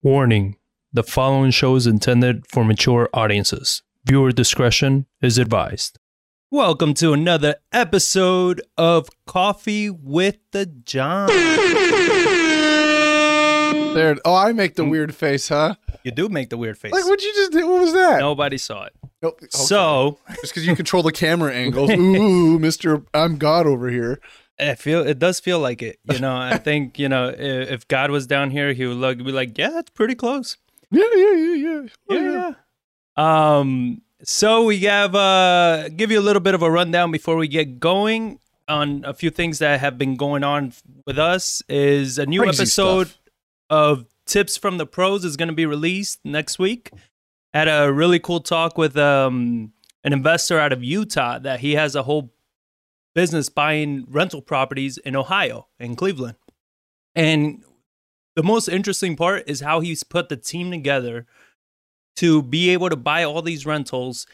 Warning the following show is intended for mature audiences. Viewer discretion is advised. Welcome to another episode of Coffee with the John. There. Oh, I make the mm. weird face, huh? You do make the weird face. Like what you just did? What was that? Nobody saw it. Nope. Okay. So just because you control the camera angles, ooh, Mister, I'm God over here. I feel it does feel like it. You know, I think you know i- if God was down here, he would look be like, yeah, that's pretty close. Yeah, yeah, yeah, yeah. Oh, yeah. Um. So we have uh give you a little bit of a rundown before we get going on a few things that have been going on with us. Is a new Crazy episode stuff. of Tips from the Pros is going to be released next week. Had a really cool talk with um an investor out of Utah that he has a whole business buying rental properties in Ohio in Cleveland. And the most interesting part is how he's put the team together to be able to buy all these rentals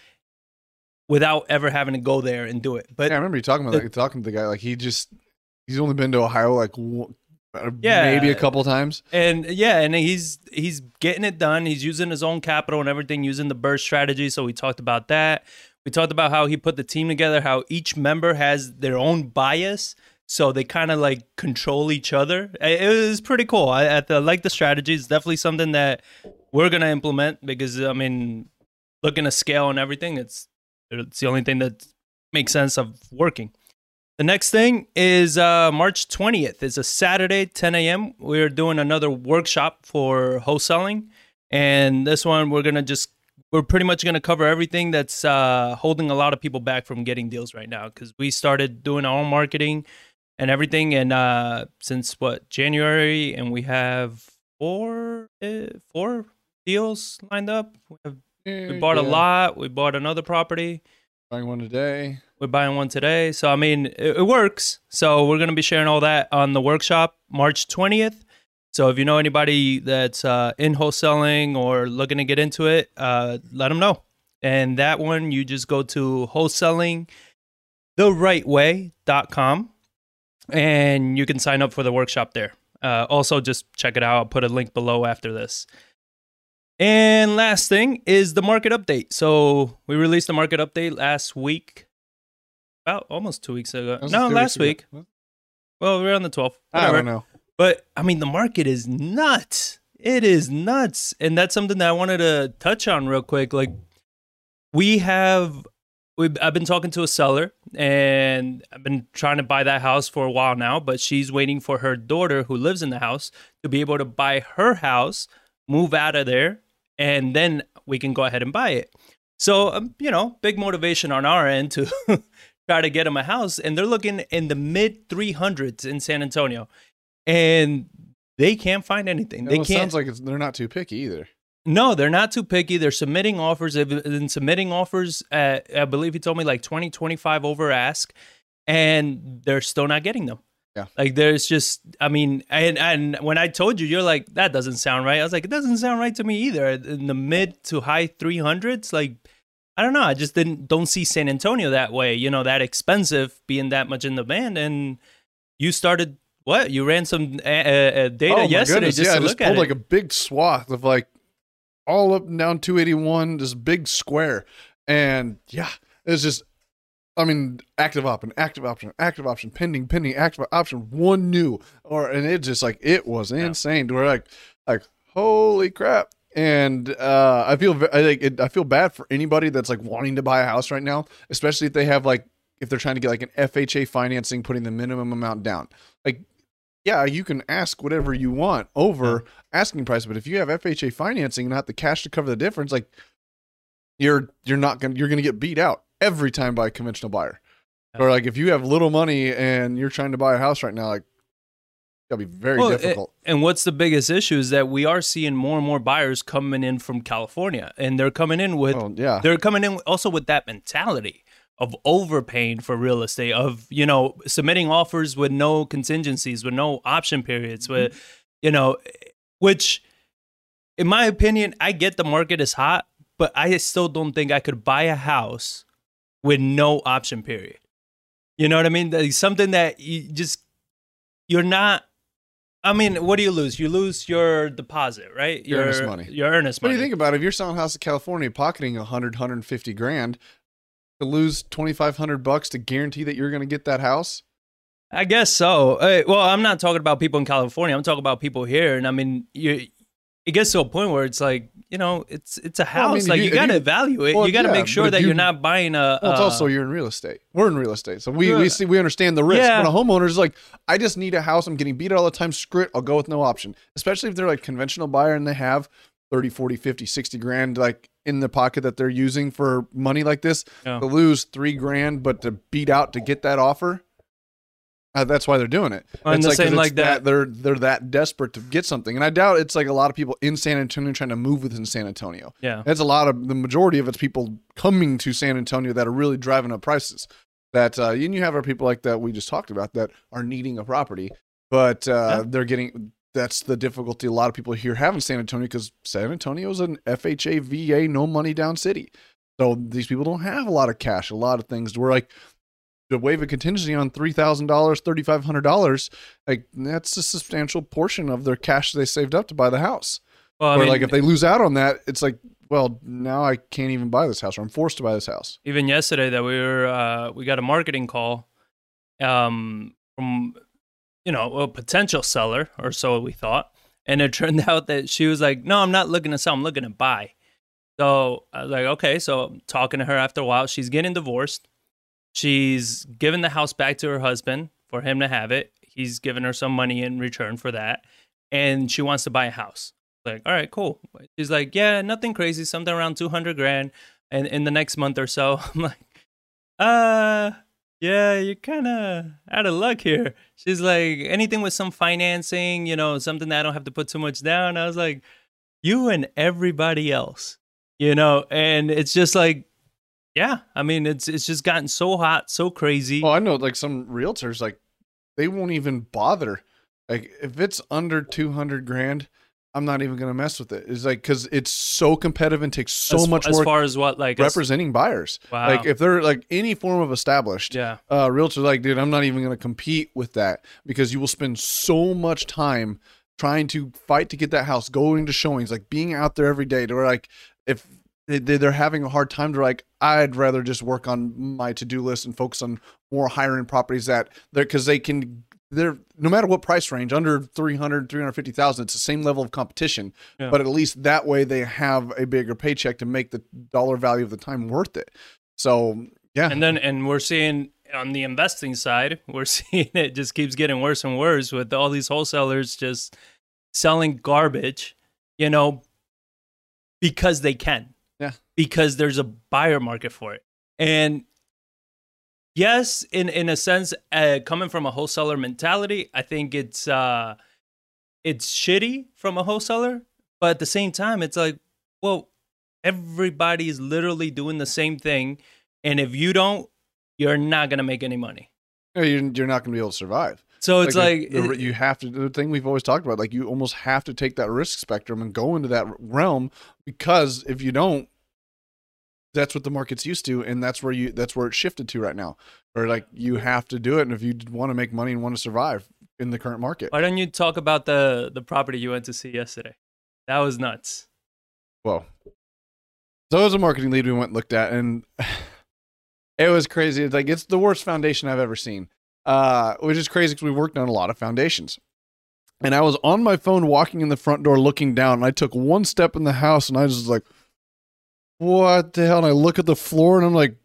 without ever having to go there and do it. But Yeah, I remember you talking about that. Talking to the guy, like he just he's only been to Ohio like one- uh, Yeah. maybe a couple times. and yeah, and he's he's getting it done. He's using his own capital and everything, using the BRRRR strategy. So we talked about that. We talked about how he put the team together, how each member has their own bias, so they kind of like control each other. It was pretty cool. I, I like the strategy. It's definitely something that we're gonna implement because I mean, looking at scale and everything, it's it's the only thing that makes sense of working. The next thing is uh, March 20th. It's a Saturday, 10 a.m. We're doing another workshop for wholesaling. And this one, we're going to just, we're pretty much going to cover everything that's uh, holding a lot of people back from getting deals right now. Because we started doing our own marketing and everything. And uh, since what, January, and we have four, uh, four deals lined up. We, have, we bought a lot. We bought another property Buying one today. we're buying one today. So I mean, it, it works. So we're gonna be sharing all that on the workshop March twentieth. So if you know anybody that's uh, in wholesaling or looking to get into it, uh, let them know. And that one, you just go to wholesaling the right way.com and you can sign up for the workshop there. Uh, also, just check it out. I'll put a link below after this. And last thing is the market update. So we released the market update last week, about almost two weeks ago. No, last week. ago. Well, we're on the 12th. I don't know. But I mean, the market is nuts. It is nuts. And that's something that I wanted to touch on real quick. Like, we have, I've been talking to a seller and I've been trying to buy that house for a while now, but she's waiting for her daughter who lives in the house to be able to buy her house, move out of there, and then we can go ahead and buy it. So, um, you know, big motivation on our end to try to get them a house. And they're looking in the mid 300s in San Antonio. And they can't find anything. They Well, can't. sounds like it's, they're not too picky either. no, they're not too picky. They're submitting offers. They've been submitting offers at, I believe he told me like 20, 25 over ask, and they're still not getting them. Yeah. Like there's just, I mean, and and when I told you, you're like, that doesn't sound right. I was like, it doesn't sound right to me either. In the mid to high 300s, like, I don't know. I just didn't don't see San Antonio that way. You know, that expensive, being that much in demand. And you started what? You ran some uh, uh, data oh yesterday goodness! just yeah, to I look just at pulled like a big swath of like all up and down 281, this big square, and yeah, it's just. I mean, active option, active option, active option, pending, pending, active option, one new, or and it just like it was insane. We're like, like holy crap! And uh, I feel, I think, it, I feel bad for anybody that's like wanting to buy a house right now, especially if they have like, if they're trying to get like an FHA financing, putting the minimum amount down. Like, yeah, you can ask whatever you want over asking price, but if you have FHA financing and not the cash to cover the difference, like you're you're not gonna you're gonna get beat out every time by a conventional buyer. Yeah. Or like if you have little money and you're trying to buy a house right now, like that'll be very Well, it- difficult. and what's the biggest issue is that we are seeing more and more buyers coming in from California, and they're coming in with oh yeah, they're coming in also with that mentality of overpaying for real estate, of you know submitting offers with no contingencies, with no option periods, with mm-hmm. you know, which in my opinion, I get the market is hot, but I still don't think I could buy a house with no option period. You know what I mean? Like something that you just you're not I mean, what do you lose? You lose your deposit, right? Your earnest money. Your earnest money. What do you think about it? If you're selling a house in California, pocketing 100, 150 grand to lose 2,500 bucks to guarantee that you're going to get that house? I guess so. Uh, well, I'm not talking about people in California. I'm talking about people here. And I mean, you it gets to a point where it's like, you know, it's it's a Well, house. I mean, like you- you, got to evaluate. Well, you got to yeah, make sure that you- you're not buying a. Well, it's uh, also you're in real estate. We're in real estate, so we, we see we understand the risk. Yeah. When a homeowner is like, I just need a house. I'm getting beat all the time. Screw it. I'll go with no option. Especially if they're like conventional buyer and they have 30, 40, 50, 60 grand like in the pocket that they're using for money like this. Yeah. To lose three grand, but to beat out to get that offer. Uh, that's why they're doing it. And It's the 'cause same like that- They're they're that desperate to get something, and I doubt it's like a lot of people in San Antonio trying to move within San Antonio. yeah. It's a lot of the majority of it's people coming to San Antonio that are really driving up prices. That uh, and you have our people like that we just talked about that are needing a property, but uh, Yeah. they're getting. That's the difficulty a lot of people here have in San Antonio because San Antonio is an FHA, VA, no money down city. So these people don't have a lot of cash. A lot of things. We're like to waive a contingency on three thousand dollars, thirty five hundred dollars. Like that's a substantial portion of their cash they saved up to buy the house. Well, I mean, like if they lose out on that, it's like, well, now I can't even buy this house, or I'm forced to buy this house. even yesterday that we were uh, we got a marketing call um, from you know a potential seller or so we thought. And it turned out that she was like no i'm not looking to sell i'm looking to buy. So i was like okay. So I'm talking to her after a while. She's getting divorced. She's given the house back to her husband for him to have it. He's given her some money in return for that. And she wants to buy a house. Like all right cool. She's like yeah nothing crazy something around 200 grand. And in the next month or so i'm like uh yeah you're kind of out of luck here. She's like anything with some financing you know something that i don't have to put too much down? I was like you and everybody else you know and it's just like yeah i mean it's it's just gotten so hot so crazy. Well, I know like some realtors, like they won't even bother. Like if it's under 200 grand, I'm not even going to mess with it. It's like, cause it's so competitive and takes so as, much as work As far as what like as- representing buyers. wow Like if they're like any form of established, yeah uh, realtors like, dude, I'm not even going to compete with that because you will spend so much time trying to fight to get that house, going to showings, like being out there every day. To where like if they, they- they're having a hard time, they're like, I'd rather just work on my to do list and focus on more higher end properties that they're because they can. They're no matter what price range under 300 350,000 it's the same level of competition Yeah. but at least that way they have a bigger paycheck to make the dollar value of the time worth it so yeah and then and we're seeing on the investing side we're seeing it just keeps getting worse and worse with all these wholesalers just selling garbage you know because they can Yeah. because there's a buyer market for it and yes in in a sense uh, coming from a wholesaler mentality i think it's uh it's shitty from a wholesaler but at the same time it's like well everybody is literally doing the same thing and if you don't you're not gonna make any money you're, you're not going to be able to survive. so it's like, the- the- you have to. The thing we've always talked about, like you almost have to take that risk spectrum and go into that realm because if you don't, that's what the market's used to, and that's where you that's where it's shifted to right now. Or like you have to do it, and if you want to make money and want to survive in the current market, why don't you talk about the the property you went to see yesterday that was nuts well, so as a marketing lead, we went and looked at, and it was crazy. It's like it's the worst foundation I've ever seen, uh, which is crazy because we worked on a lot of foundations. And I was on my phone walking in the front door looking down, and I took one step in the house, and I was just like, "What the hell?" And I look at the floor, and I'm like,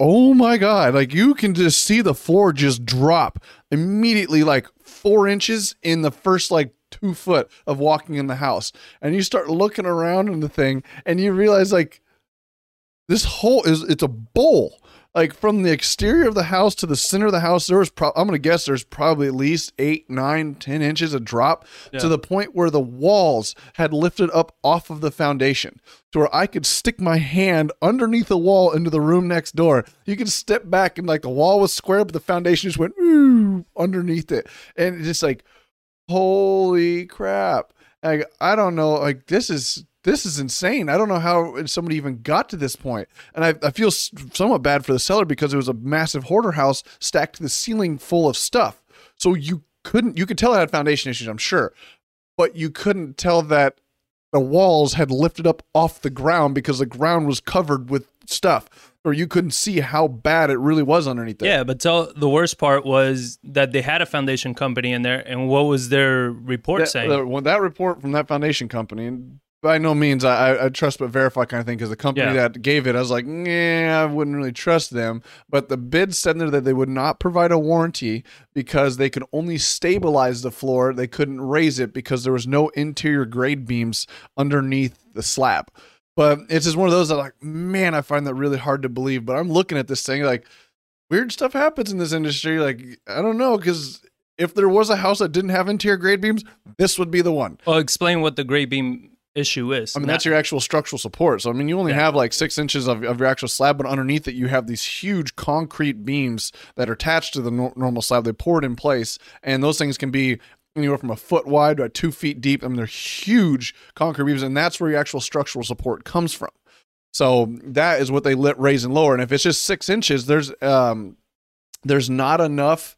"Oh my god!" Like you can just see the floor just drop immediately, like four inches in the first like two foot of walking in the house, and you start looking around in the thing, and you realize like this hole is it's a bowl like from the exterior of the house to the center of the house there was pro- i'm gonna guess there's probably at least eight nine ten inches of drop Yeah. to the point where the walls had lifted up off of the foundation. To where i could stick my hand underneath the wall into the room next door. You could step back and like the wall was square but the foundation just went ooh underneath it. And it's just like holy crap. Like i don't know like this is this is insane i don't know how somebody even got to this point and i, I feel somewhat bad for the seller because it was a massive hoarder house stacked to the ceiling full of stuff so you couldn't you could tell it had foundation issues, I'm sure, but you couldn't tell that the walls had lifted up off the ground because the ground was covered with stuff, or you couldn't see how bad it really was underneath there. Yeah, but tell the worst part was that they had a foundation company in there, and what was their report that, saying? the- well, that report from that foundation company, and by no means I, I, trust but verify kind of thing, because the company Yeah. that gave it, I was like, yeah, I wouldn't really trust them. But the bid said there that they would not provide a warranty because they could only stabilize the floor. They couldn't raise it because there was no interior grade beams underneath the slab. But it's just one of those that, like, man, I find that really hard to believe. But I'm looking at this thing like, weird stuff happens in this industry. Like, I don't know, because if there was a house that didn't have interior grade beams, this would be the one. well, explain what the grade beam issue is. I mean, that's your actual structural support. So, I mean, you only Yeah. have like six inches of, of your actual slab, but underneath it, you have these huge concrete beams that are attached to the nor- normal slab. They pour it in place, and those things can be anywhere from a foot wide to two feet deep. I mean, they're huge concrete beams, and that's where your actual structural support comes from. So that is what they let raise and lower. And if it's just six inches, there's um, there's not enough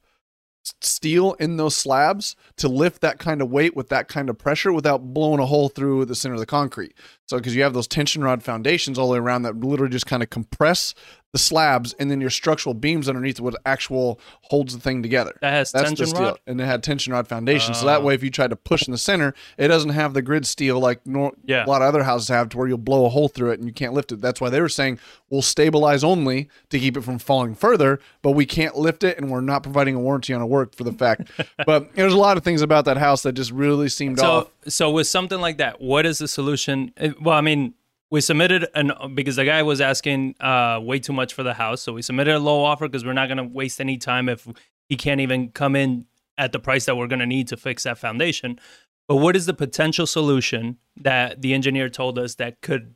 steel in those slabs to lift that kind of weight with that kind of pressure without blowing a hole through the center of the concrete. So because you have those tension rod foundations all the way around that literally just kind of compress the slabs, and then your structural beams underneath what actual holds the thing together. that has That's tension rod. and it had tension rod foundation. so that Oh. way, if you try to push in the center, it doesn't have the grid steel like nor- Yeah. a lot of other houses have, to where you'll blow a hole through it and you can't lift it. That's why they were saying we'll stabilize only to keep it from falling further, but we can't lift it, and we're not providing a warranty on a work for the fact. but there's a lot of things about that house that just really seemed off. So, with something like that, what is the solution? Uh, Well, I mean, we submitted an because the guy was asking uh, way too much for the house, so we submitted a low offer because we're not going to waste any time if he can't even come in at the price that we're going to need to fix that foundation. But what is the potential solution that the engineer told us that could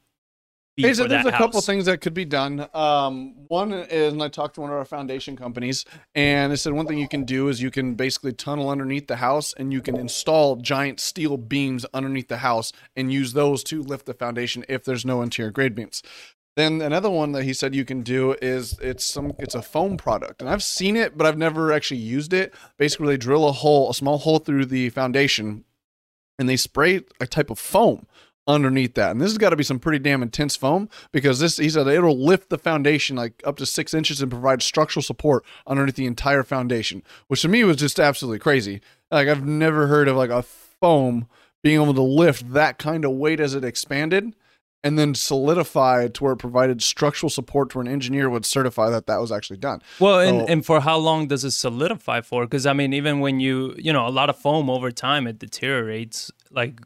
Hey, so there's a couple things that could be done. Um, one is, and I talked to one of our foundation companies, and they said one thing you can do is you can basically tunnel underneath the house, and you can install giant steel beams underneath the house and use those to lift the foundation if there's no interior grade beams. Then another one that he said you can do is it's some it's a foam product, and I've seen it, but I've never actually used it. Basically, they drill a hole, a small hole through the foundation, and they spray a type of foam underneath that. And this has got to be some pretty damn intense foam because this he said it'll lift the foundation like up to six inches and provide structural support underneath the entire foundation, which to me was just absolutely crazy. Like I've never heard of like a foam being able to lift that kind of weight as it expanded and then solidify to where it provided structural support to where an engineer would certify that that was actually done. Well, and, and for how long does it solidify for? Because I mean, even when you you know a lot of foam over time, it deteriorates. Like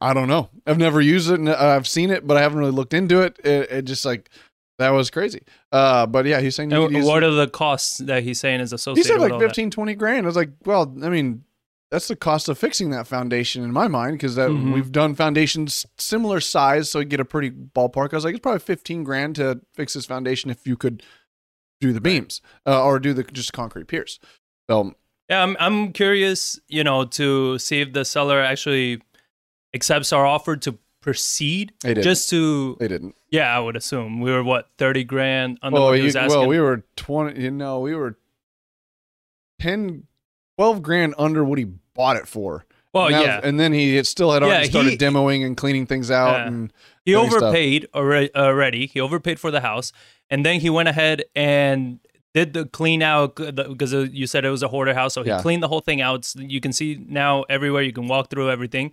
I don't know. I've never used it. And I've seen it, but I haven't really looked into it. It, it just like that was crazy. Uh, but yeah, he's saying what are the costs that he's saying is associated? he said like all that? 15 20 grand i was like well i mean that's the cost of fixing that foundation in my mind because that Mhm. we've done foundations similar size so you get a pretty ballpark i was like it's probably 15 grand to fix this foundation if you could do the beams uh, or do the just concrete piers so Yeah, I'm I'm curious, you know, to see if the seller actually accepts our offer to proceed. They didn't. Just to they didn't yeah, I would assume we were what thirty grand under well, what he you, was asking. well we were 20 you know we were 10 12 grand under what he bought it for Well, and that was- yeah, and then he still had Yeah, already started he- demoing and cleaning things out Yeah. and he overpaid already, already. He overpaid for the house, and then he went ahead and did the clean out because you said it was a hoarder house. So he Yeah. cleaned the whole thing out. So you can see now everywhere. You can walk through everything.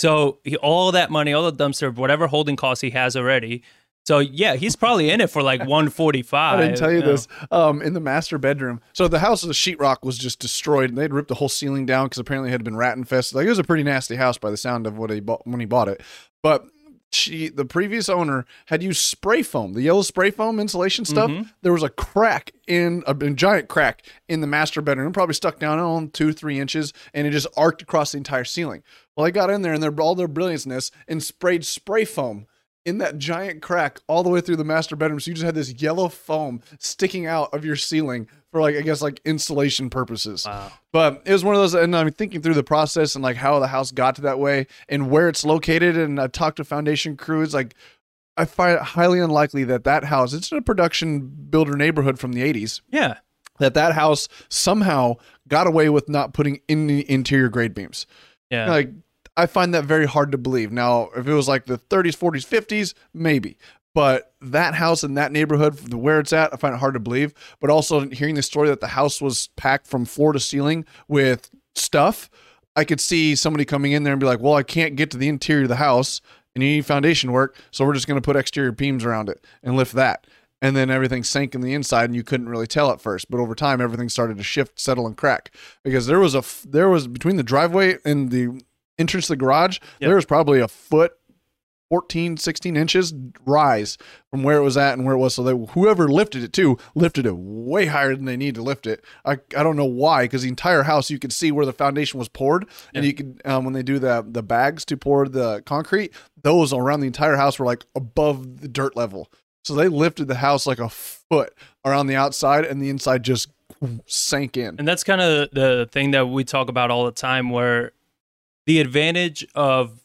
So he, all that money, all the dumpster, whatever holding costs he has already. So yeah, he's probably in it for like one forty five. I didn't tell you this. Um, in the master bedroom, so the house, of the sheetrock was just destroyed, and they'd ripped the whole ceiling down because apparently it had been rat infested. Like it was a pretty nasty house by the sound of what he bought when he bought it. But she, the previous owner, had used spray foam, the yellow spray foam insulation stuff. Mhm. There was a crack in a, a giant crack in the master bedroom, probably stuck down on two, three inches, and it just arced across the entire ceiling. Well, I got in there and they're all their brilliantness and sprayed spray foam in that giant crack all the way through the master bedroom. So you just had this yellow foam sticking out of your ceiling for like I guess like insulation purposes. Wow. But it was one of those, and I'm thinking through the process and like how the house got to that way and where it's located. And I talked to foundation crews. Like I find it highly unlikely that that house. It's in a production builder neighborhood from the 80s. Yeah. that that house somehow got away with not putting in the interior grade beams. Yeah. Like I find that very hard to believe. Now, if it was like the 30s, 40s, 50s, maybe. But that house in that neighborhood, where it's at, I find it hard to believe. But also hearing the story that the house was packed from floor to ceiling with stuff, I could see somebody coming in there and be like, "Well, I can't get to the interior of the house, and you need foundation work, so we're just going to put exterior beams around it and lift that." And then everything sank in the inside, and you couldn't really tell at first. But over time, everything started to shift, settle, and crack because there was a there was between the driveway and the entrance to the garage, Yep. there was probably a foot 14 16 inches rise from where it was at and where it was. So that whoever lifted it too lifted it way higher than they need to lift it. I, I don't know why because the entire house you could see where the foundation was poured. And you could um, when they do the the bags to pour the concrete those around the entire house were like above the dirt level. So they lifted the house like a foot around the outside and the inside just sank in. And that's kind of the thing that we talk about all the time where the advantage of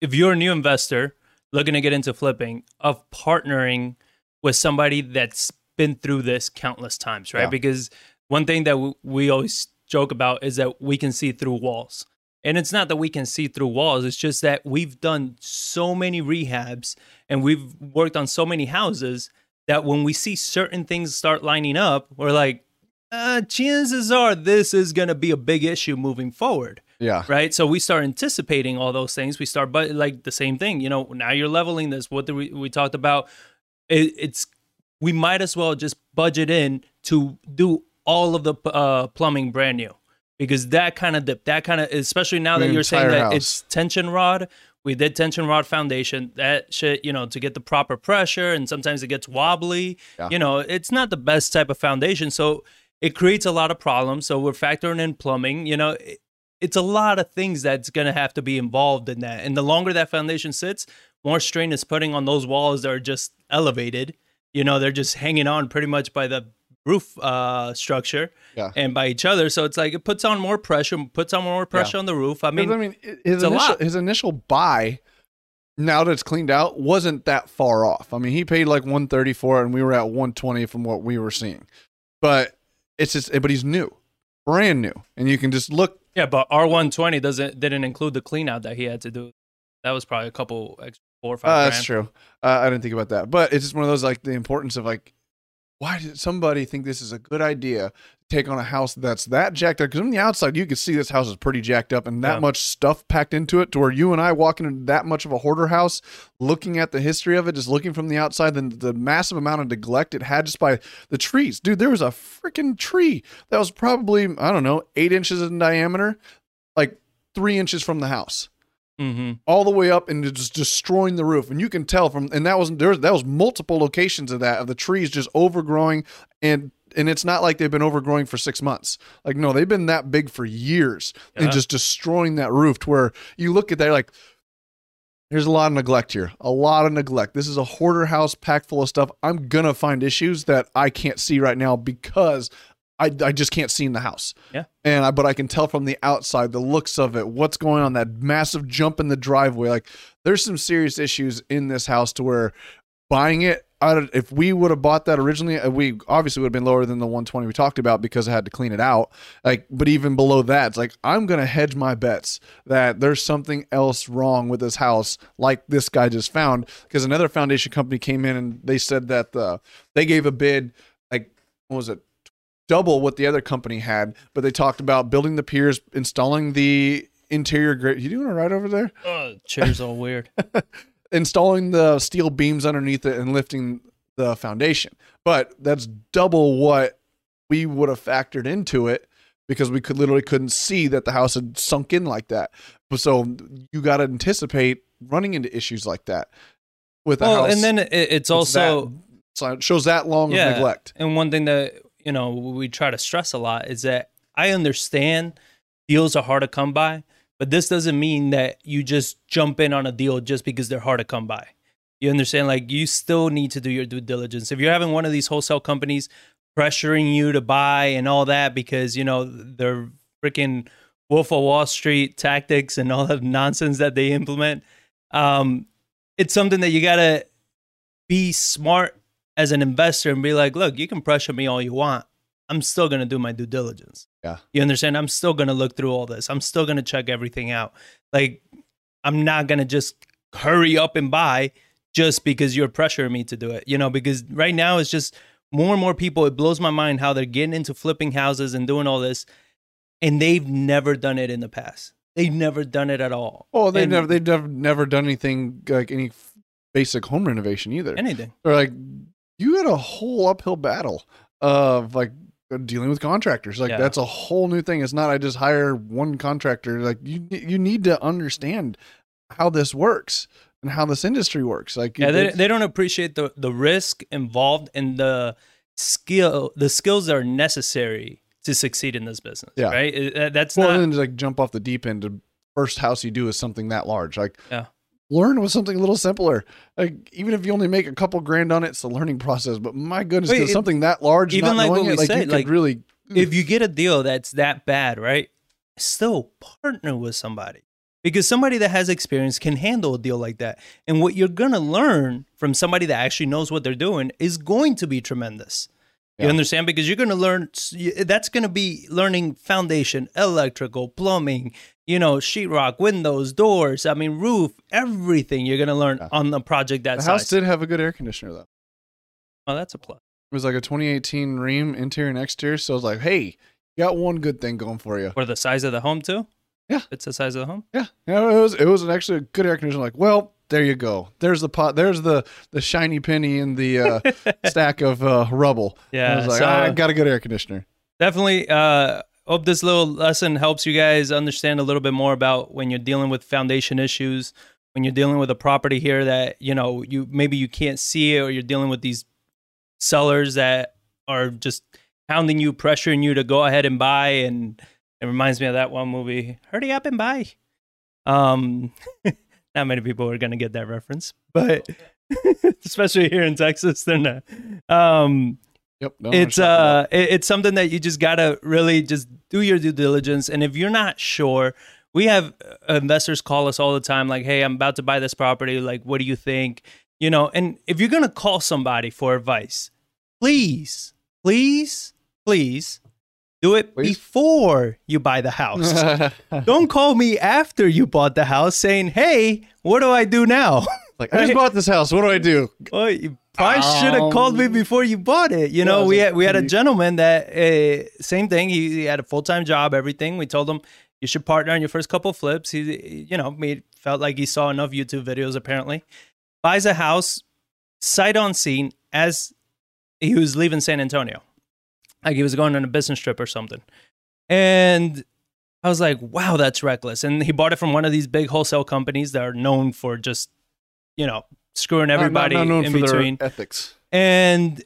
if you're a new investor looking to get into flipping of partnering with somebody that's been through this countless times, right? Yeah. Because one thing that w- we always joke about is that we can see through walls. And it's not that we can see through walls, it's just that we've done so many rehabs and we've worked on so many houses that when we see certain things start lining up, we're like, uh, chances are this is going to be a big issue moving forward yeah right? So we start anticipating all those things. We start, but like the same thing, you know. Now you're leveling this. What do we we talked about? It, it's we might as well just budget in to do all of the uh, plumbing brand new because that kind of dip, that kind of especially now that you're saying that house. it's tension rod. We did tension rod foundation. That shit, you know, to get the proper pressure, and sometimes it gets wobbly. Yeah. You know, it's not the best type of foundation, so it creates a lot of problems. So we're factoring in plumbing. You know, it- it's a lot of things that's going to have to be involved in that. And the longer that foundation sits, more strain is putting on those walls that are just elevated. You know, they're just hanging on pretty much by the roof uh, structure Yeah. and by each other. So it's like it puts on more pressure, puts on more pressure on the roof. I mean, I mean, his initial, lot. his initial buy, now that it's cleaned out, wasn't that far off. I mean, he paid like 134 and we were at one twenty from what we were seeing. But it's just, but he's new, brand new, and you can just look. Yeah, but R120 doesn't didn't include the clean out that he had to do. That was probably a couple extra four or five. Uh, grand. that's true. Uh, I didn't think about that, but it's just one of those like the importance of like, why did somebody think this is a good idea take on a house that's that jacked up? Because on the outside, you can see this house is pretty jacked up and that Yeah. much stuff packed into it to where you and I walking into that much of a hoarder house, looking at the history of it, just looking from the outside, then the massive amount of neglect it had just by the trees. Dude, there was a freaking tree that was probably, I don't know, eight inches in diameter, like three inches from the house Mm-hmm. all the way up and just destroying the roof. And you can tell from and that was there was that was multiple locations of that of the trees just overgrowing and and it's not like they've been overgrowing for six months. Like no, they've been that big for years Yeah. and just destroying that roof to where you look at that like there's a lot of neglect here. A lot of neglect. This is a hoarder house packed full of stuff. I'm gonna find issues that I can't see right now because I, I just can't see in the house. Yeah. And I but I can tell from the outside the looks of it, what's going on, that massive jump in the driveway. Like there's some serious issues in this house to where buying it I don't- if we would have bought that originally, uh, we obviously would have been lower than the 120 we talked about because I had to clean it out. Like, but even below that, it's like I'm gonna hedge my bets that there's something else wrong with this house, like this guy just found. Because another foundation company came in and they said that the they gave a bid like what was it double what the other company had, but they talked about building the piers, installing the interior grade. You doing all right over there? Oh, chair's all weird. installing the steel beams underneath it and lifting the foundation. But that's double what we would have factored into it because we could literally couldn't see that the house had sunk in like that. But so you got to anticipate running into issues like that with a well, house. and then it, it's also that- so it shows that long Yeah. of neglect. And one thing that, you know, we try to stress a lot is that I understand deals are hard to come by, but this doesn't mean that you just jump in on a deal just because they're hard to come by. You understand? Like, you still need to do your due diligence. If you're having one of these wholesale companies pressuring you to buy and all that because, you know, they're freaking Wolf of Wall Street tactics and all the nonsense that they implement, um, it's something that you got to be smart as an investor and be like, look, you can pressure me all you want, I'm still gonna do my due diligence. Yeah. You understand? I'm still gonna look through all this. I'm still gonna check everything out. Like I'm not gonna just hurry up and buy just because you're pressuring me to do it. You know, because right now it's just more and more people. It blows my mind how they're getting into flipping houses and doing all this, and they've never done it in the past. They've never done it at all. Oh, they've And never they've never, never done anything like any f- basic home renovation either. anything. They're like, you had a whole uphill battle of like dealing with contractors. Like Yeah. that's a whole new thing. It's not I just hire one contractor. Like you you need to understand how this works and how this industry works. Like Yeah, they, they don't appreciate the the risk involved and the skill the skills that are necessary to succeed in this business. Yeah. right. That's well, not. then just like jump off the deep end. First house you do is something that large. Like Yeah. Learn with something a little simpler. Like even if you only make a couple grand on it, it's a learning process. But my goodness, Wait, it- something that large, even like what it, we like you said, like, really. if you get a deal that's that bad, right? Still partner with somebody because somebody that has experience can handle a deal like that. And what you're gonna learn from somebody that actually knows what they're doing is going to be tremendous. You Yeah. understand? Because you're gonna learn. That's gonna be learning foundation, electrical, plumbing. You know, sheetrock, windows, doors. I mean, roof, everything. You're gonna learn Yeah. on the project that the size. house did have a good air conditioner though. oh, that's a plus. It was like a 2018 Rheem interior and exterior. So I was like, hey, you got one good thing going for you. For the size of the home too. Yeah. it's the size of the home. Yeah, yeah it was it was an actually a good air conditioner. Like, well, there you go. There's the pot. There's the the shiny penny in the uh, stack of uh, rubble. Yeah, I was like, so- I got a good air conditioner. definitely uh hope this little lesson helps you guys understand a little bit more about when you're dealing with foundation issues when you're dealing with a property here that you know you maybe you can't see it or you're dealing with these sellers that are just hounding you pressuring you to go ahead and buy and it reminds me of that one movie hurry up and buy um not many people are going to get that reference but especially here in texas they're not um Yep. no, I know what it's you're talking about. uh it- it's something that you just gotta really just do your due diligence and if you're not sure we have uh, investors call us all the time like hey i'm about to buy this property like what do you think you know and if you're gonna call somebody for advice please please please do it Please? before you buy the house don't call me after you bought the house saying hey what do i do now like, I just bought this house. What do I do? well, you probably should have called me Um, before you bought it. You know, we had we had a gentleman that uh, same thing. He, he had a full time job, everything. We told him you should partner on your first couple flips. He, you know, made felt like he saw enough YouTube videos. Apparently, buys a house, sight on scene as he was leaving San Antonio, like he was going on a business trip or something, and. I was like, wow, that's reckless. And he bought it from one of these big wholesale companies that are known for just, you know, screwing Not- not- everybody not known in for their between. ethics. And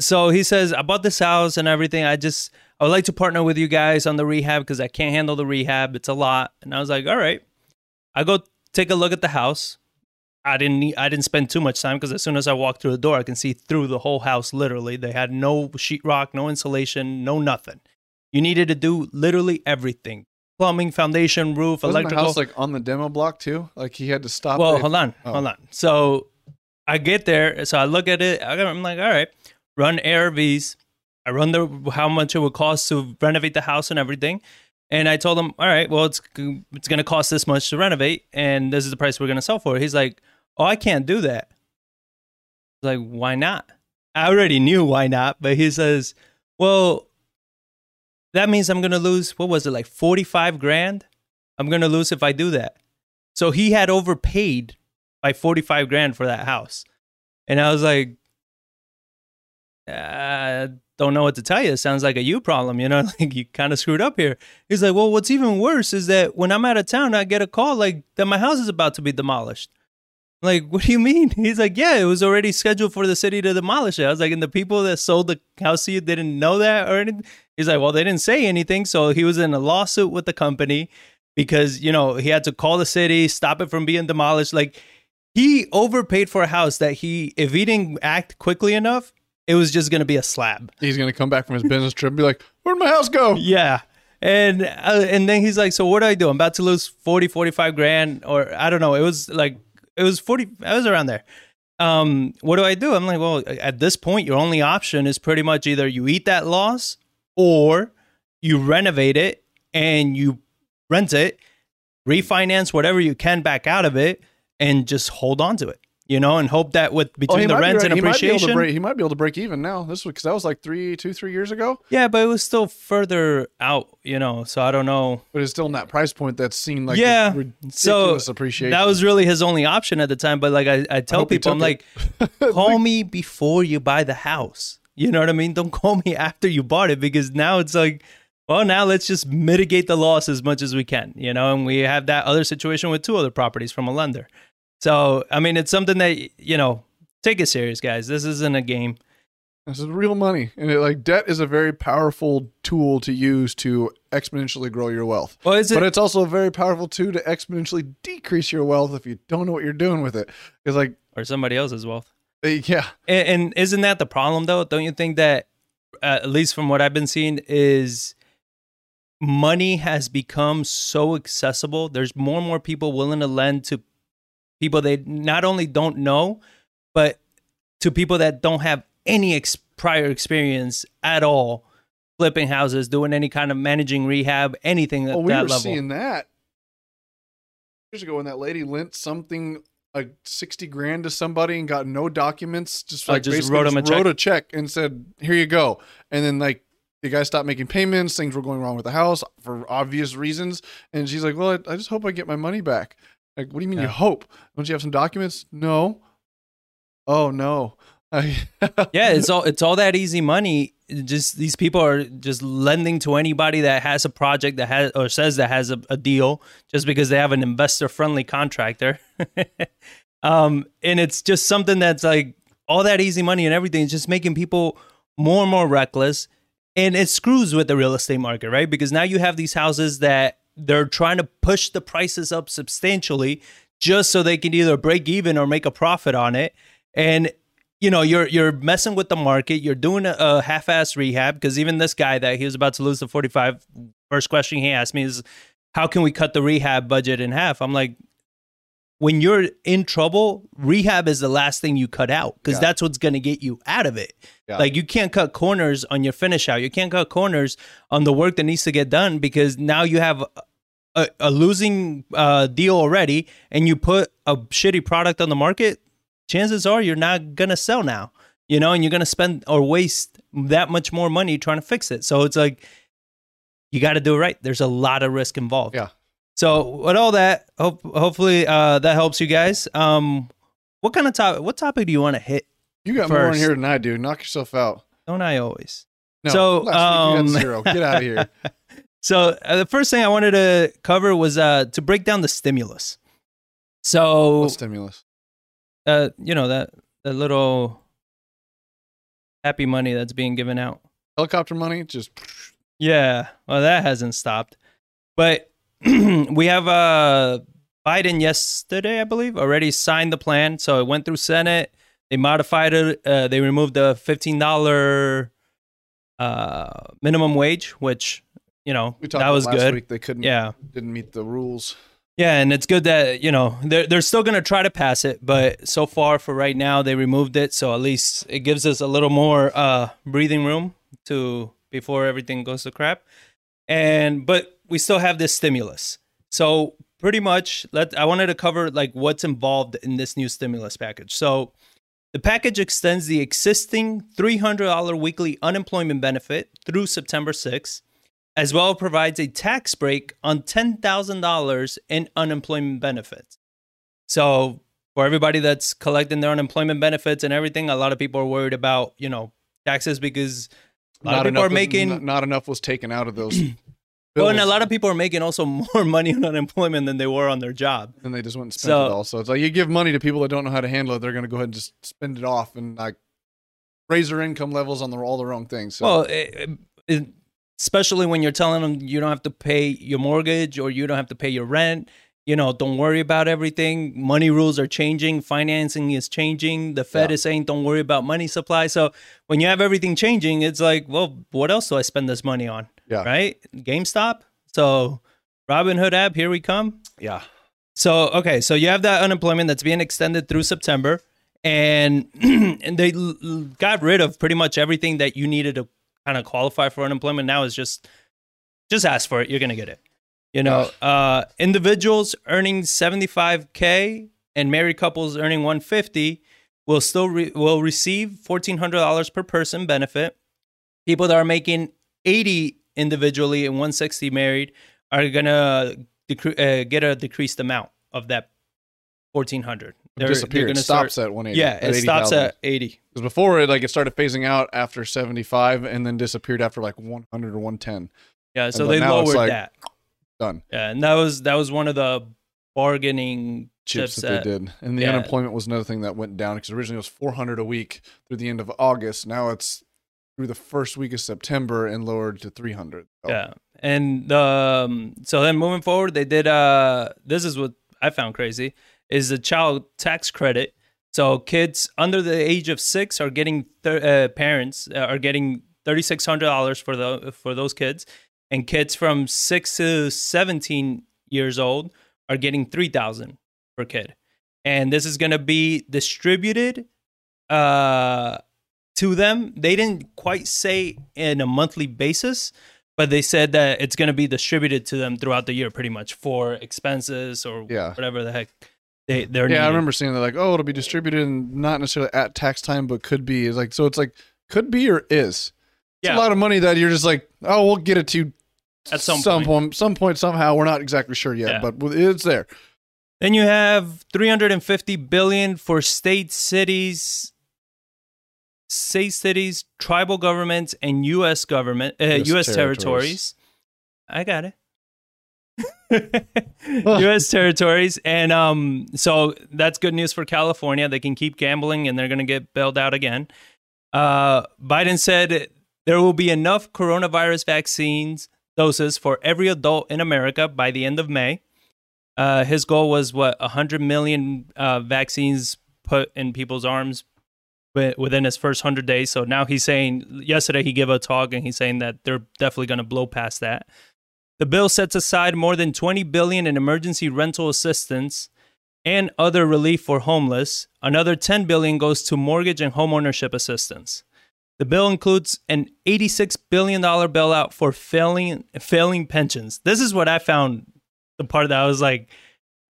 so he says, I bought this house and everything. I just, I would like to partner with you guys on the rehab because I can't handle the rehab. It's a lot. And I was like, all right. I go take a look at the house. I didn't need, I didn't spend too much time because as soon as I walked through the door, I can see through the whole house. Literally, they had no sheetrock, no insulation, no nothing. You needed to do literally everything: plumbing, foundation, roof, Wasn't the electrical. house like on the demo block too? Like he had to stop. Well, it. hold on, oh. hold on. So I get there, so I look at it. I'm like, all right, run ARVs. I run the how much it would cost to renovate the house and everything. And I told him, all right, well, it's it's going to cost this much to renovate, and this is the price we're going to sell for. He's like, oh, I can't do that. Like, why not? I already knew why not, but he says, well, that means I'm going to lose. What was it like, forty five grand? I'm going to lose if I do that. So he had overpaid by 45 grand for that house. And I was like, I don't know what to tell you. It sounds like a you problem, you know, like you kind of screwed up here. He's like, well, what's even worse is that when I'm out of town, I get a call like that my house is about to be demolished. I'm like, what do you mean? He's like, yeah, it was already scheduled for the city to demolish it. I was like, and the people that sold the house to you didn't know that or anything? He's like, well, they didn't say anything. So he was in a lawsuit with the company because, you know, he had to call the city, stop it from being demolished. Like, he overpaid for a house that he, if he didn't act quickly enough, it was just going to be a slab. He's gonna come back from his business trip and be like, "Where'd my house go?" Yeah. And uh, and then he's like, so what do I do? I'm about to lose 40, 45 grand, or I don't know. It was like, it was 40, I was around there. Um, what do I do? I'm like, well, at this point, your only option is pretty much either you eat that loss or you renovate it and you rent it, refinance whatever you can back out of it, and just hold on to it. You know, and hope that with Oh, between he the rent be rents right. and he might be able to appreciation, break. He might be able to break even now. This was because that was like three, two, three years ago. yeah, but it was still further out. You know, so I don't know. But it's still in that price point that's seen like Yeah, ridiculous so appreciation. That was really his only option at the time. But like I, I tell he people, I'm took like, call me before you buy the house. You know what I mean? Don't call me after you bought it because now it's like, well, now let's just mitigate the loss as much as we can. You know, and we have that other situation with two other properties from a lender. So I mean, it's something that you know, take it serious, guys. This isn't a game. This is real money, and it, like debt is a very powerful tool to use to exponentially grow your wealth. Well, is it? But it's also a very powerful tool to exponentially decrease your wealth if you don't know what you're doing with it. Because like, or somebody else's wealth. eh, yeah, And, and isn't that the problem though? Don't you think that uh, at least from what I've been seeing is money has become so accessible. There's more and more people willing to lend to people they not only don't know, but to people that don't have any ex- prior experience at all flipping houses, doing any kind of managing rehab, anything oh, at well, we that were level. seeing that years ago when that lady lent something like sixty grand to somebody and got no documents, just Oh, like just wrote 'em a wrote a check and said, "Here you go," and then like. The guy stopped making payments. Things were going wrong with the house for obvious reasons. And she's like, "Well, I, I just hope I get my money back." Like, what do you mean you hope? Don't you have some documents? No. Oh no. Yeah, it's all it's all that easy money. Just these people are just lending to anybody that has a project that has or says that has a, a deal just because they have an investor friendly contractor. um, and it's just something that's like all that easy money and everything is just making people more and more reckless. And it screws with the real estate market, right? Because now you have these houses that they're trying to push the prices up substantially just so they can either break even or make a profit on it. And you know you're you're messing with the market you're doing a, a half-ass rehab because even this guy that he was about to lose the 45 first question he asked me is how can we cut the rehab budget in half i'm like when you're in trouble rehab is the last thing you cut out because Yeah. that's what's going to get you out of it Yeah. like you can't cut corners on your finish out you can't cut corners on the work that needs to get done because now you have a, a losing uh, deal already and you put a shitty product on the market chances are you're not gonna sell now you know and you're gonna spend or waste that much more money trying to fix it so it's like you got to do it right there's a lot of risk involved Yeah. so with all that hope, hopefully uh, that helps you guys um what kind of topic what topic do you want to hit you got more in here than I do. Knock yourself out. don't i always No, So, last week you um, zero. Get out of here. So uh, the first thing I wanted to cover was uh, to break down the stimulus. So What stimulus? uh, you know that that little happy money that's being given out. Helicopter money? Just Yeah, well that hasn't stopped, but we have uh, Biden yesterday, I believe, already signed the plan. So it went through Senate. They modified it. Uh, they removed the fifteen dollar uh, minimum wage, which you know we talked that was last good. week. They couldn't. Yeah. Didn't meet the rules. Yeah, and it's good that you know they're they're still gonna try to pass it, but so far for right now they removed it, so at least it gives us a little more uh breathing room to before everything goes to crap. And but we still have this stimulus, so pretty much let I wanted to cover like what's involved in this new stimulus package. So the package extends the existing $300 weekly unemployment benefit through September 6th as well provides a tax break on $10,000 in unemployment benefits. So, for everybody that's collecting their unemployment benefits and everything, a lot of people are worried about, you know, taxes because a lot of people are making n- not enough was taken out of those. well, and a lot of people are making also more money on unemployment than they were on their job. and they just went and spent So- it all. So it's like you give money to people that don't know how to handle it, they're going to go ahead and just spend it off and like raise their income levels on the, all the wrong things. So Well, it, it, especially when you're telling them you don't have to pay your mortgage or you don't have to pay your rent. You know, don't worry about everything. Money rules are changing. Financing is changing. The Fed Yeah. is saying don't worry about money supply. So when you have everything changing, it's like, well, what else do I spend this money on? Yeah. Right? GameStop. So Robinhood app, here we come. yeah, So okay, so you have that unemployment that's being extended through September, and and they got rid of pretty much everything that you needed to kind of qualify for unemployment. Now is just just ask for it, you're gonna get it. You know, uh, individuals earning 75k and married couples earning 150 will still re- will receive $1,400 per person benefit. People that are making 80 individually and 160 married are gonna decre- uh, get a decreased amount of that 1400. They're, disappeared. they're It stops start- at 180. yeah, it stops 80,000. at 80. Because before it, like it started phasing out after 75 and then disappeared after like 100 or 110. Yeah, so but they lowered like- that. Done. Yeah, and that was that was one of the bargaining Chips that they did. And the yeah. unemployment was another thing that went down because originally it was 400 a week through the end of August. Now it's through the first week of September and lowered to 300. So, Yeah. And um, so then moving forward, they did. Uh, this is what I found crazy: is the child tax credit. So kids under the age of six are getting uh, parents uh, are getting thirty six hundred dollars for the for those kids, and kids from six to seventeen years old are getting three thousand per kid. And this is going to be distributed uh, to them. They didn't quite say in a monthly basis, but they said that it's going to be distributed to them throughout the year, pretty much for expenses or Yeah. whatever the heck they they're. Yeah, I remember seeing that like, oh, it'll be distributed and not necessarily at tax time, but could be. It's like so it's like could be or is. It's Yeah. a lot of money that you're just like, oh, we'll get it to you At some some point. point, some point somehow. We're not exactly sure yet, Yeah. but it's there. Then you have 350 billion for state cities, state cities, tribal governments, and U.S. government, uh, US U.S. territories. territories. I got it. U.S. territories, and um, so that's good news for California. They can keep gambling, and they're going to get bailed out again. Uh, Biden said there will be enough coronavirus vaccines doses for every adult in America by the end of May. Uh, his goal was what 100 million uh, vaccines put in people's arms within his first 100 days. So now he's saying, yesterday he gave a talk and he's saying that they're definitely going to blow past that. The bill sets aside more than 20 billion in emergency rental assistance and other relief for homeless. Another 10 billion goes to mortgage and homeownership assistance. The bill includes an 86 billion dollar bailout for failing failing pensions. This is what I found the part that I was like,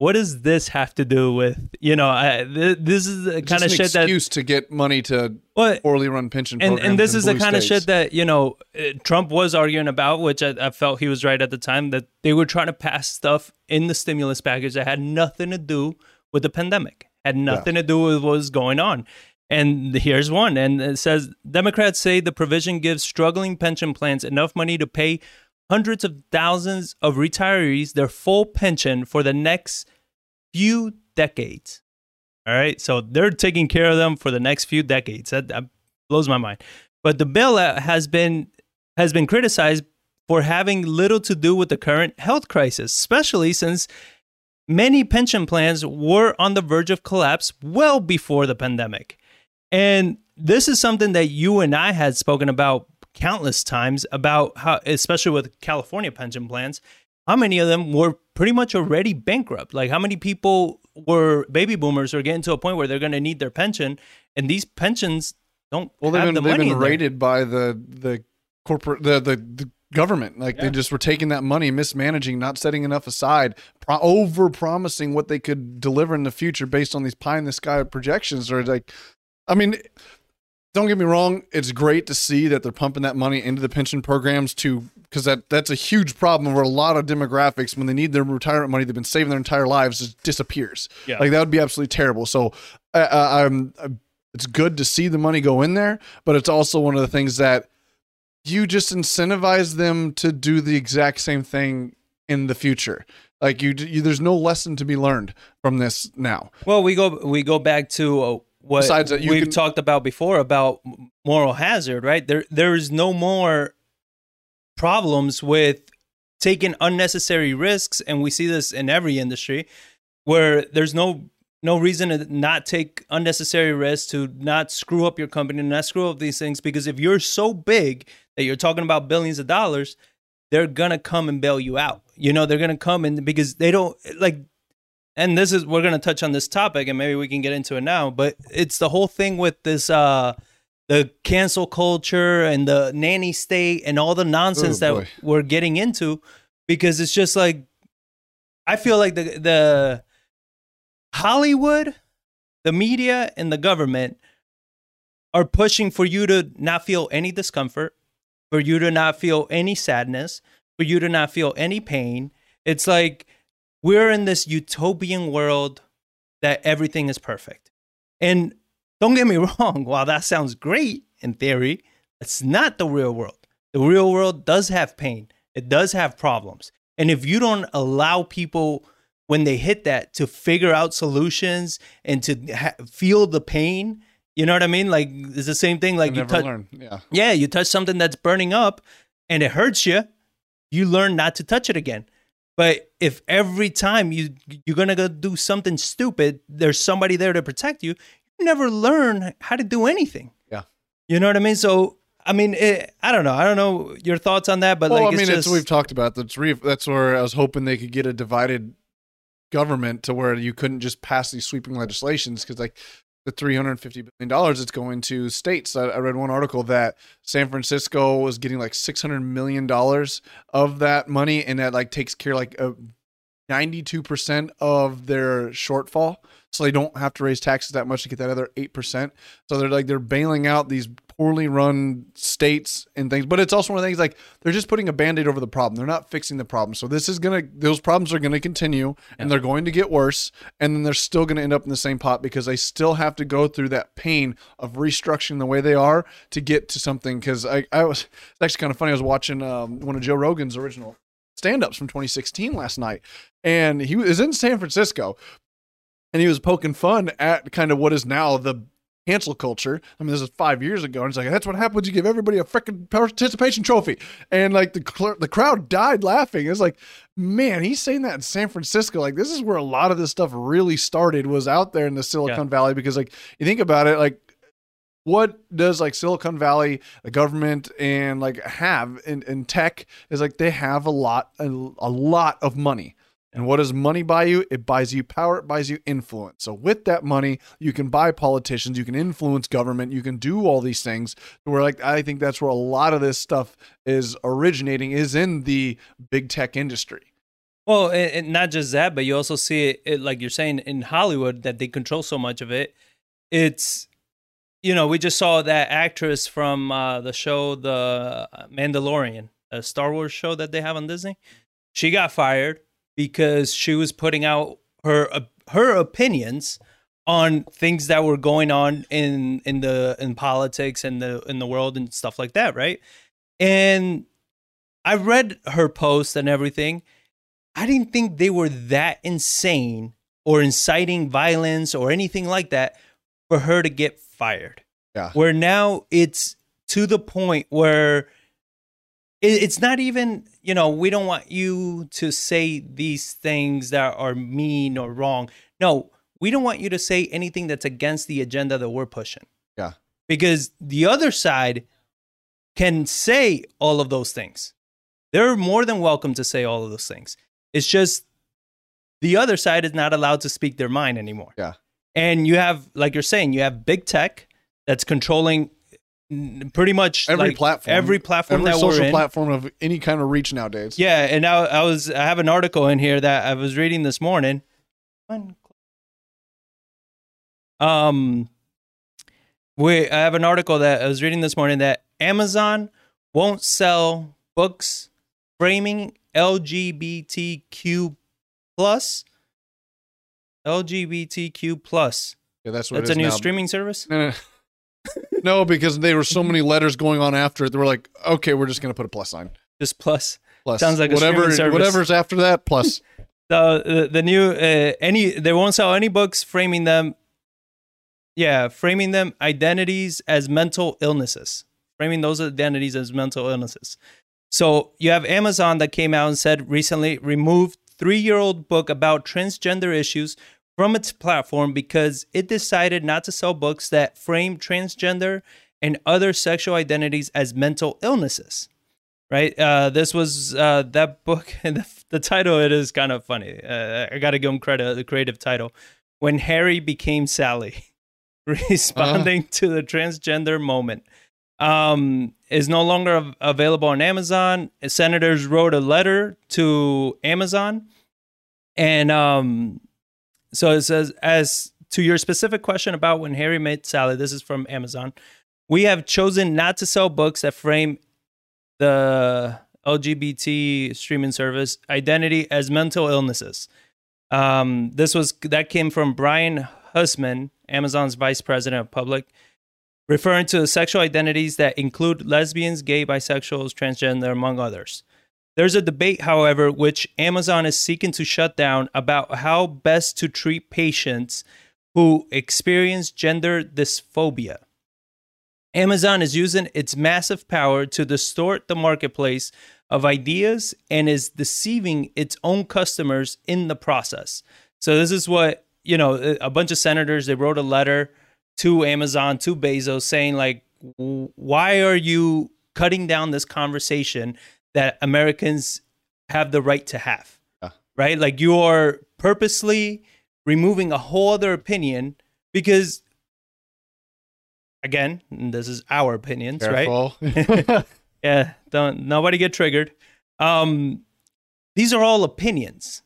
what does this have to do with you know? I, th- this is the kind of shit that excuse to get money to what poorly run pension and programs and this is the kind of shit that you know uh, Trump was arguing about, which I, I felt he was right at the time that they were trying to pass stuff in the stimulus package that had nothing to do with the pandemic, had nothing to do with what was going on. And here's one, and it says Democrats say the provision gives struggling pension plans enough money to pay hundreds of thousands of retirees their full pension for the next few decades. All right, so they're taking care of them for the next few decades. That, that blows my mind. But the bill has been has been criticized for having little to do with the current health crisis, especially since many pension plans were on the verge of collapse well before the pandemic. And this is something that you and I had spoken about countless times about how, especially with California pension plans, how many of them were pretty much already bankrupt. Like how many people were baby boomers are getting to a point where they're going to need their pension, and these pensions don't Well, they've been the they've money been rated by the the corporate the the, the government. Like Yeah. they just were taking that money, mismanaging, not setting enough aside, pro- over promising what they could deliver in the future based on these pie in the sky projections. Or like, I mean. Don't get me wrong; it's great to see that they're pumping that money into the pension programs to because that that's a huge problem where a lot of demographics, when they need their retirement money, they've been saving their entire lives, just disappears. Yeah. Like that would be absolutely terrible. So, uh, I'm, uh, it's good to see the money go in there, but it's also one of the things that you just incentivize them to do the exact same thing in the future. Like you, you there's no lesson to be learned from this now. Well, we go we go back to uh, what Besides that, you we've talked about before about moral hazard, right? There there is no more problems with taking unnecessary risks, and we see this in every industry where there's no no reason to not take unnecessary risks, to not screw up your company, not screw up these things, because if you're so big that you're talking about billions of dollars, they're gonna come and bail you out. You know, they're gonna come and because they don't like and this is we're going to touch on this topic and maybe we can get into it now but it's the whole thing with this uh the cancel culture and the nanny state and all the nonsense Oh, that we're getting into because it's just like I feel like the the Hollywood, the media and the government are pushing for you to not feel any discomfort, for you to not feel any sadness, for you to not feel any pain. It's like we're in this utopian world that everything is perfect. And don't get me wrong, while that sounds great in theory, it's not the real world. The real world does have pain, it does have problems. And if you don't allow people when they hit that to figure out solutions and to ha- feel the pain, you know what I mean? Like it's the same thing. Like you touch. Yeah. yeah, you touch something that's burning up and it hurts you, you learn not to touch it again. But if every time you you're gonna go do something stupid, there's somebody there to protect you, you never learn how to do anything. Yeah. You know what I mean? So I mean, it, I don't know. I don't know your thoughts on that, but well, like, I mean, it's it's, we've talked about. That's re- that's where I was hoping they could get a divided government to where you couldn't just pass these sweeping legislations because like the 350 billion dollars it's going to states. I, I read one article that san francisco was getting like 600 million dollars of that money and that like takes care like of 92% of their shortfall. So they don't have to raise taxes that much to get that other 8% so they're like they're bailing out these poorly run states and things. But it's also one of the things like they're just putting a band-aid over the problem. They're not fixing the problem. So this is gonna those problems are gonna continue and they're going to get worse. And then they're still gonna end up in the same pot because they still have to go through that pain of restructuring the way they are to get to something. Because I, I was it's actually kind of funny. I was watching um, one of joe rogan's original stand-ups from 2016 last night and he was in san francisco and he was poking fun at kind of what is now the cancel culture. I mean, this is five years ago, and it's like that's what happens. You give everybody a freaking participation trophy, and like the cl- the crowd died laughing. It's like, man, he's saying that in San Francisco. Like this is where a lot of this stuff really started. Was out there in the Silicon Valley because like you think about it, like what does like Silicon Valley, the government, and like have in, in tech is like they have a lot a, a lot of money. And what does money buy you? It buys you power, it buys you influence. So with that money, you can buy politicians, you can influence government, you can do all these things. Where like I think that's where a lot of this stuff is originating is in the big tech industry. Well, and, and not just that, but you also see it, it, like you're saying, in Hollywood that they control so much of it. It's, you know, we just saw that actress from uh, the show The Mandalorian, a Star Wars show that they have on Disney. She got fired because she was putting out her uh, her opinions on things that were going on in in the in politics and the in the world and stuff like that, right? And I read her post and everything. I didn't think they were that insane or inciting violence or anything like that for her to get fired. Yeah. Where now it's to the point where it, it's not even, you know, we don't want you to say these things that are mean or wrong. No, we don't want you to say anything that's against the agenda that we're pushing. Yeah. Because the other side can say all of those things. They're more than welcome to say all of those things. It's just the other side is not allowed to speak their mind anymore. Yeah. And you have, like you're saying, you have big tech that's controlling pretty much Every like, platform, every platform every social platform of any kind of reach nowadays. Yeah, and I, I was I have an article in here that I was reading this morning. Um, we I have an article that I was reading this morning that Amazon won't sell books framing LGBTQ plus LGBTQ plus. Yeah, that's what That's a new now. streaming service. No, no. no, because there were so many letters going on after it. They were like, okay, we're just gonna put a plus sign. Just plus. Plus Sounds like a whatever streaming service. whatever's after that plus. the the, the new uh, any they won't sell any books framing them yeah framing them identities as mental illnesses framing those identities as mental illnesses so you have amazon that came out and said recently removed three-year-old book about transgender issues from its platform because it decided not to sell books that frame transgender and other sexual identities as mental illnesses right? Uh, this was uh, that book, and the, the title it is kind of funny. Uh, I got to give him credit, the creative title. When Harry became Sally. responding to the transgender moment. Um, is no longer av- available on Amazon. Senators wrote a letter to Amazon, and um, so it says, as to your specific question about when Harry met Sally, this is from Amazon. We have chosen not to sell books that frame the LGBT streaming service identity as mental illnesses. Um, this was that came from Brian Huseman, Amazon's vice president of public, referring to sexual identities that include lesbians, gay, bisexuals, transgender, among others. There's a debate, however, which Amazon is seeking to shut down about how best to treat patients who experience gender dysphoria. Amazon is using its massive power to distort the marketplace of ideas and is deceiving its own customers in the process. So this is what, you know, a bunch of senators they wrote a letter to Amazon, to Bezos saying like why are you cutting down this conversation that Americans have the right to have? Right? Like you are purposely removing a whole other opinion because again, this is our opinions, Careful. right? yeah, don't nobody get triggered. Um these are all opinions,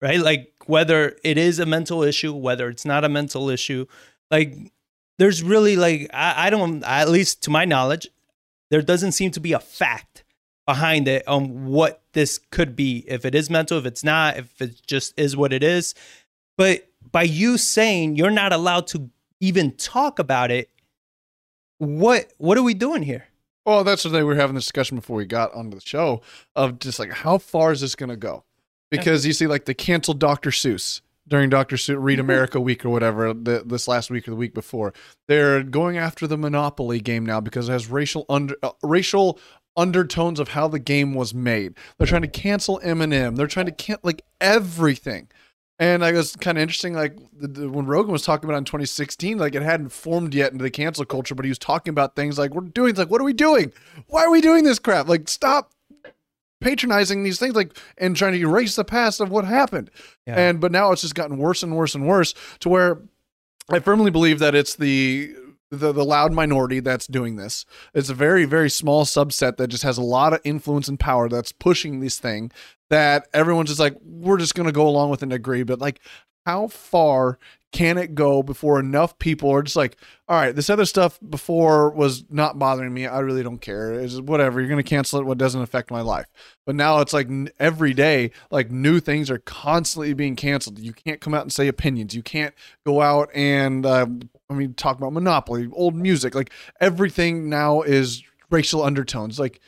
right? Like whether it is a mental issue, whether it's not a mental issue, like there's really like I, I don't at least to my knowledge, there doesn't seem to be a fact behind it on what this could be. If it is mental, if it's not, if it just is what it is. But by you saying you're not allowed to even talk about it, what what are we doing here? Well, that's what they were having this discussion before we got onto the show of just like how far is this going to go? Because you see, like the canceled Dr. Seuss during Dr. Seuss Read America Week or whatever the, this last week or the week before, they're going after the Monopoly game now because it has racial under uh, racial undertones of how the game was made. They're trying to cancel Eminem. They're trying to can like everything. And I was kind of interesting, like the, the, when Rogan was talking about it in 2016, like it hadn't formed yet into the cancel culture, but he was talking about things like we're doing, like what are we doing? Why are we doing this crap? Like stop patronizing these things, like and trying to erase the past of what happened. Yeah. And but now it's just gotten worse and worse and worse to where I firmly believe that it's the the, the loud minority that's doing this. It's a very, very small subset that just has a lot of influence and power that's pushing this thing that everyone's just like, we're just going to go along with and agree. But like, how far can it go before enough people are just like, all right, this other stuff before was not bothering me. I really don't care. It's whatever. You're going to cancel it. What doesn't affect my life. But now it's like every day, like new things are constantly being canceled. You can't come out and say opinions. You can't go out and, uh, I mean, talk about Monopoly, old music. Like everything now is racial undertones. Like,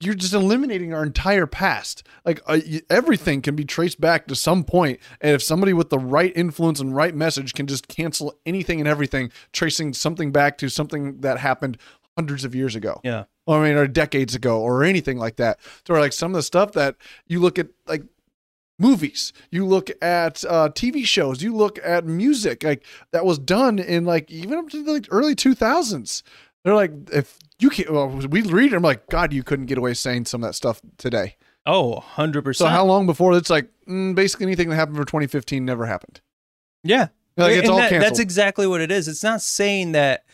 you're just eliminating our entire past. Like uh, everything can be traced back to some point, and if somebody with the right influence and right message can just cancel anything and everything, tracing something back to something that happened hundreds of years ago. Yeah. I mean, or decades ago, or anything like that. So, like some of the stuff that you look at, like movies, you look at uh, TV shows, you look at music, like that was done in like even up to the like, early two thousands. They're like, if you can't, well, we read it, I'm like, God, you couldn't get away saying some of that stuff today. Oh, 100%. So how long before it's like mm, basically anything that happened for 2015 never happened. Yeah. Like it's And all that- canceled. That's exactly what it is. It's not saying that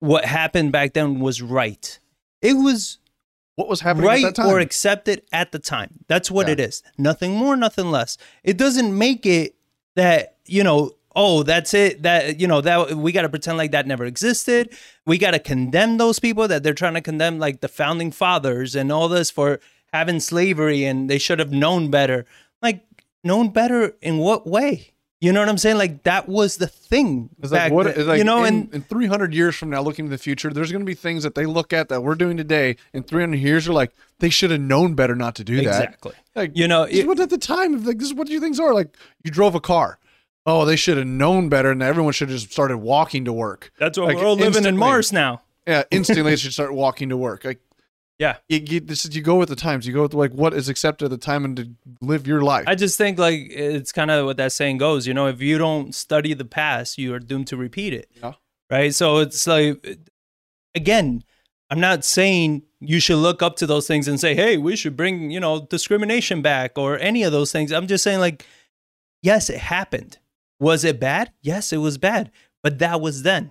what happened back then was right. It was what was happening right at that time? or accepted at the time. That's what Yeah. it is. Nothing more, nothing less. It doesn't make it that, you know, oh, that's it. That, you know, that we got to pretend like that never existed. We got to condemn those people that they're trying to condemn, like the founding fathers and all this for having slavery and they should have known better. Like, known better in what way? You know what I'm saying? Like, that was the thing. It's like what it's like you know, in, and in 300 years from now, looking to the future, there's going to be things that they look at that we're doing today. In 300 years, are like they should have known better not to do that. exactly. Like You know, it- what at the time, like this is what you things are. Like you drove a car. Oh, they should have known better, and everyone should have just started walking to work. that's what Like, we're all living in. Mars now. Yeah, instantly they should start walking to work. Like Yeah. you, you, this is you go with the times. You go with like what is accepted at the time and to live your life. I just think like it's kind of what that saying goes. You know, if you don't study the past, you are doomed to repeat it. Yeah. Right. So it's like, again, I'm not saying you should look up to those things and say, hey, we should bring, you know, discrimination back or any of those things. I'm just saying, like, yes, it happened. Was it bad? Yes, it was bad. but that was then.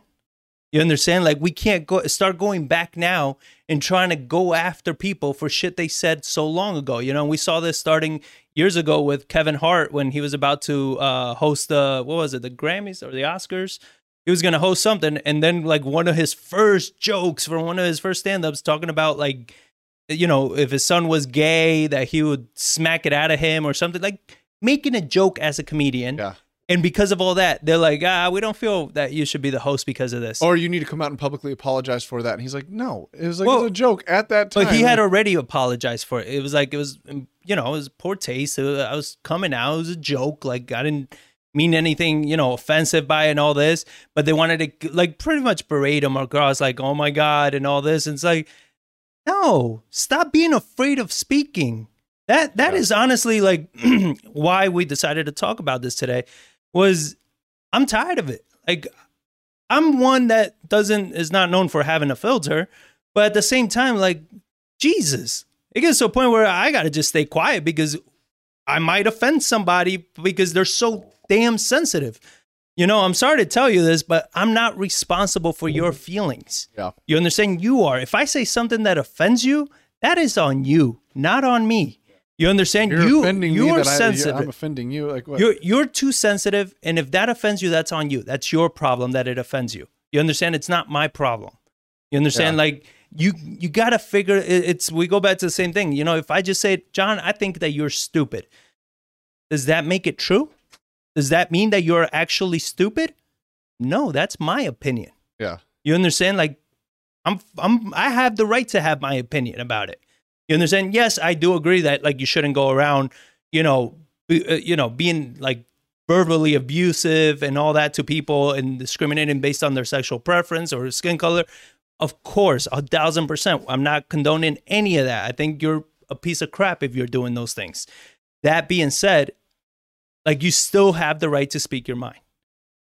You understand? Like we can't go start going back now and trying to go after people for shit they said so long ago. You know, we saw this starting years ago with Kevin Hart when he was about to uh, host the what was it, the Grammys or the Oscars? He was gonna host something, and then like one of his first jokes from one of his first stand-ups talking about like, you know, if his son was gay, that he would smack it out of him or something like making a joke as a comedian. Yeah. And because of all that, they're like, ah, we don't feel that you should be the host because of this. Or you need to come out and publicly apologize for that. And he's like, no, it was like Well, it was a joke at that time. But he had already apologized for it. It was like it was, um, you know, it was poor taste. Was- I was coming out. It was a joke. Like I didn't mean anything, you know, offensive by it and all this. But they wanted to like pretty much berate him across, like, oh my god, and all this. And it's like, no, stop being afraid of speaking. That that Yeah. is honestly like why we decided to talk about this today. Was I'm tired of it. Like I'm one that doesn't is not known for having a filter, but at the same time, like Jesus, it gets to a point where I got to just stay quiet because I might offend somebody because they're so damn sensitive. You know, I'm sorry to tell you this, but I'm not responsible for your feelings. Yeah. You understand? You are. If I say something that offends you, that is on you, not on me. You understand? You're you offending you me are that I, sensitive. I'm offending you. Like what? You're you're too sensitive, and if that offends you, that's on you. That's your problem that it offends you. You understand? It's not my problem. You understand? Yeah. Like you you gotta figure. It's we go back to the same thing. You know, if I just say, John, I think that you're stupid. Does that make it true? Does that mean that you're actually stupid? No, that's my opinion. yeah. You understand? Like, I'm, I'm, I have the right to have my opinion about it. You understand? Yes, I do agree that like you shouldn't go around, you know, uh, you know, being like verbally abusive and all that to people and discriminating based on their sexual preference or skin color. Of course, a thousand percent. I'm not condoning any of that. I think you're a piece of crap if you're doing those things. That being said, like you still have the right to speak your mind.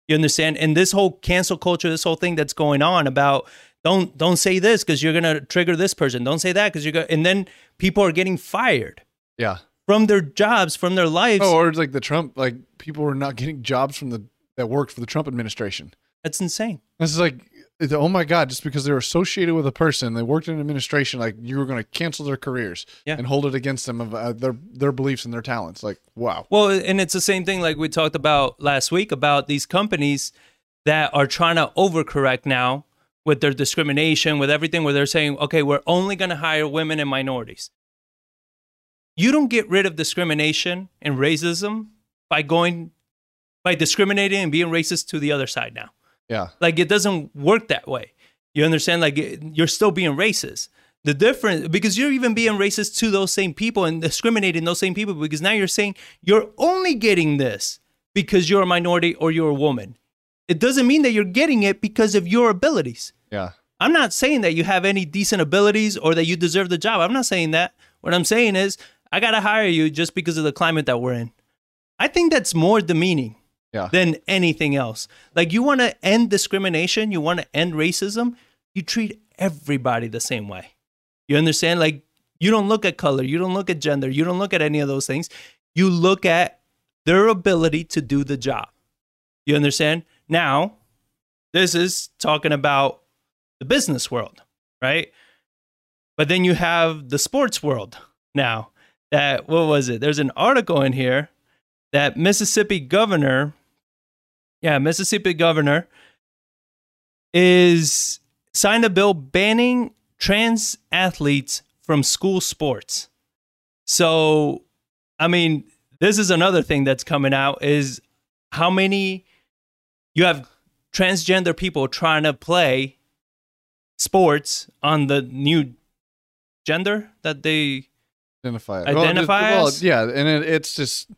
You understand? And this whole cancel culture, this whole thing that's going on about don't don't say this because you're gonna trigger this person. Don't say that because you're gonna and then people are getting fired Yeah. from their jobs, from their lives. Oh, or it's like the Trump, like people were not getting jobs from the that worked for the Trump administration. That's insane. This is like, oh my God, just because they're associated with a person, they worked in an administration, like you were going to cancel their careers Yeah. and hold it against them of uh, their their beliefs and their talents. Like, wow. Well, and it's the same thing like we talked about last week about these companies that are trying to overcorrect now with their discrimination, with everything, where they're saying, okay, we're only going to hire women and minorities. You don't get rid of discrimination and racism by going, by discriminating and being racist to the other side now. Yeah. Like it doesn't work that way. You understand? Like it- you're still being racist. The difference because you're even being racist to those same people and discriminating those same people because now you're saying you're only getting this because you're a minority or you're a woman. It doesn't mean that you're getting it because of your abilities. Yeah. I'm not saying that you have any decent abilities or that you deserve the job. I'm not saying that. What I'm saying is I got to hire you just because of the climate that we're in. I think that's more demeaning Yeah. than anything else. Like you want to end discrimination, you want to end racism, you treat everybody the same way. You understand? Like you don't look at color, you don't look at gender, you don't look at any of those things. You look at their ability to do the job. You understand? Now, this is talking about the business world, right? But then you have the sports world now. That what was it? There's an article in here that Mississippi governor, yeah, Mississippi governor is signed a bill banning trans athletes from school sports. So, I mean, this is another thing that's coming out is how many you have transgender people trying to play sports on the new gender that they Identify. Identify well, as? yeah, and it, it's just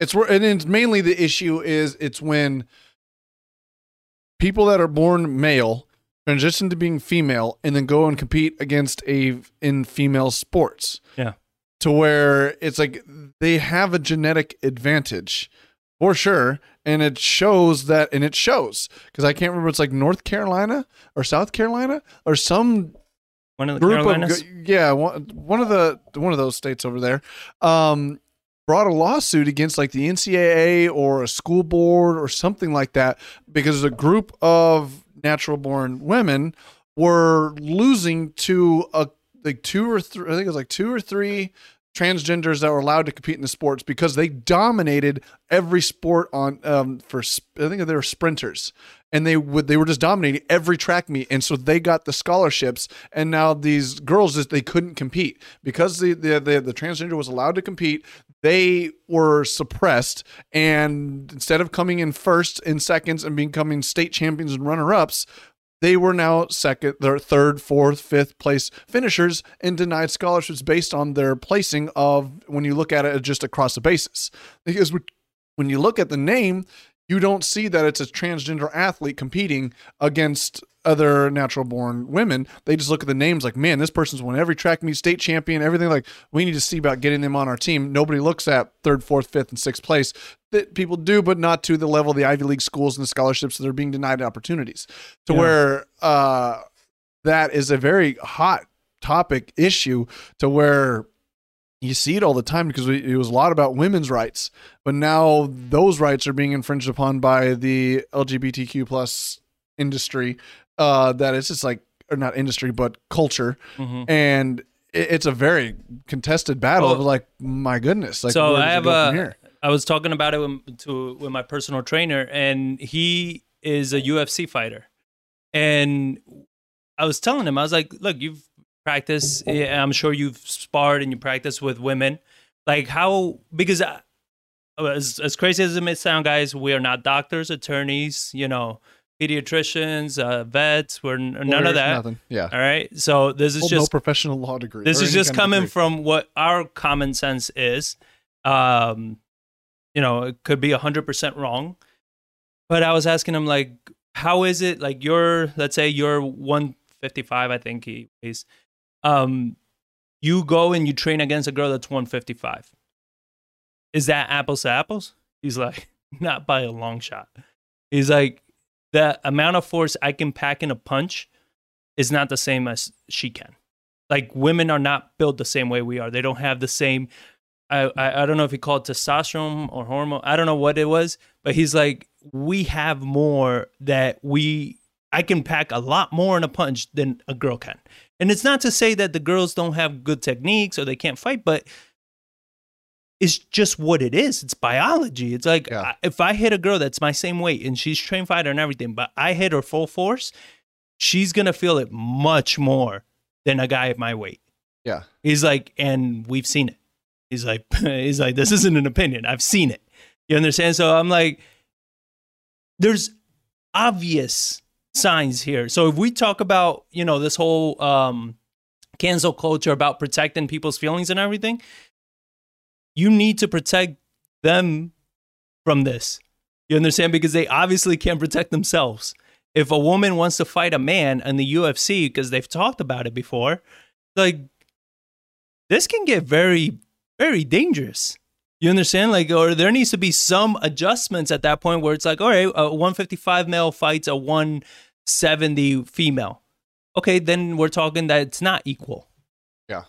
it's and it's mainly the issue is it's when people that are born male transition to being female and then go and compete against a in female sports. Yeah. To where it's like they have a genetic advantage for sure and it shows that and it shows because I can't remember it's like North Carolina or South Carolina or some one of the group Carolinas. of yeah one, one of the one of those states over there um brought a lawsuit against like the NCAA or a school board or something like that because a group of natural born women were losing to a like two or three I think it was like two or three transgenders that were allowed to compete in the sports because they dominated every sport on um for I think they were sprinters. And they would they were just dominating every track meet. And so they got the scholarships. And now these girls just they couldn't compete. Because the the the, the transgender was allowed to compete they were suppressed. And instead of coming in first in seconds and becoming state champions and runner-ups they were now second, their third, fourth, fifth place finishers and denied scholarships based on their placing of when you look at it just across the basis. Because when you look at the name, you don't see that it's a transgender athlete competing against other natural born women. They just look at the names like, man, this person's won every track meet, state champion, everything. Like, we need to see about getting them on our team. Nobody looks at third, fourth, fifth, and sixth place. That people do, but not to the level of the Ivy League schools and the scholarships that are being denied opportunities. To Yeah. where uh, that is a very hot topic issue. To where you see it all the time because we, it was a lot about women's rights, but now those rights are being infringed upon by the LGBTQ plus industry. Uh, that it's just like, or not industry, but culture, Mhm. and it's a very contested battle. Well, of like, my goodness, like, so I have a. I was talking about it with, to with my personal trainer, and he is a UFC fighter, and I was telling him, I was like, "Look, you've practiced. I'm sure you've sparred and you practice with women. Like how? Because I, as as crazy as it may sound, guys, we are not doctors, attorneys, you know, pediatricians, uh, vets. We're n- none Lawyers, of that. Nothing. Yeah. All right. So this is Hold just no professional law degree. this is just coming from what our common sense is. Um, you know, it could be hundred percent wrong, but I was asking him like, how is it like you're, let's say you're one fifty five, I think he is. Um, you go and you train against a girl that's one fifty five. Is that apples to apples? He's like, not by a long shot. He's like, the amount of force I can pack in a punch is not the same as she can like women are not built the same way we are. They don't have the same. I, I I don't know if he called testosterone or hormone. I don't know what it was, but he's like we have more that we. I can pack a lot more in a punch than a girl can, and it's not to say that the girls don't have good techniques or they can't fight, but it's just what it is. It's biology. It's like Yeah. I- if I hit a girl that's my same weight and she's trained fighter and everything, but I hit her full force, she's gonna feel it much more than a guy at my weight. Yeah. He's like, and we've seen it. He's like, he's like, this isn't an opinion. I've seen it. You understand? So I'm like, there's obvious signs here. So if we talk about, you know, this whole um cancel culture about protecting people's feelings and everything, you need to protect them from this. You understand? Because they obviously can't protect themselves. If a woman wants to fight a man in the UFC, because they've talked about it before, like this can get very, very dangerous. You understand? Like, or there needs to be some adjustments at that point where it's like, all right, a 155 male fights a 170 female. Okay, then we're talking that it's not equal. Yeah.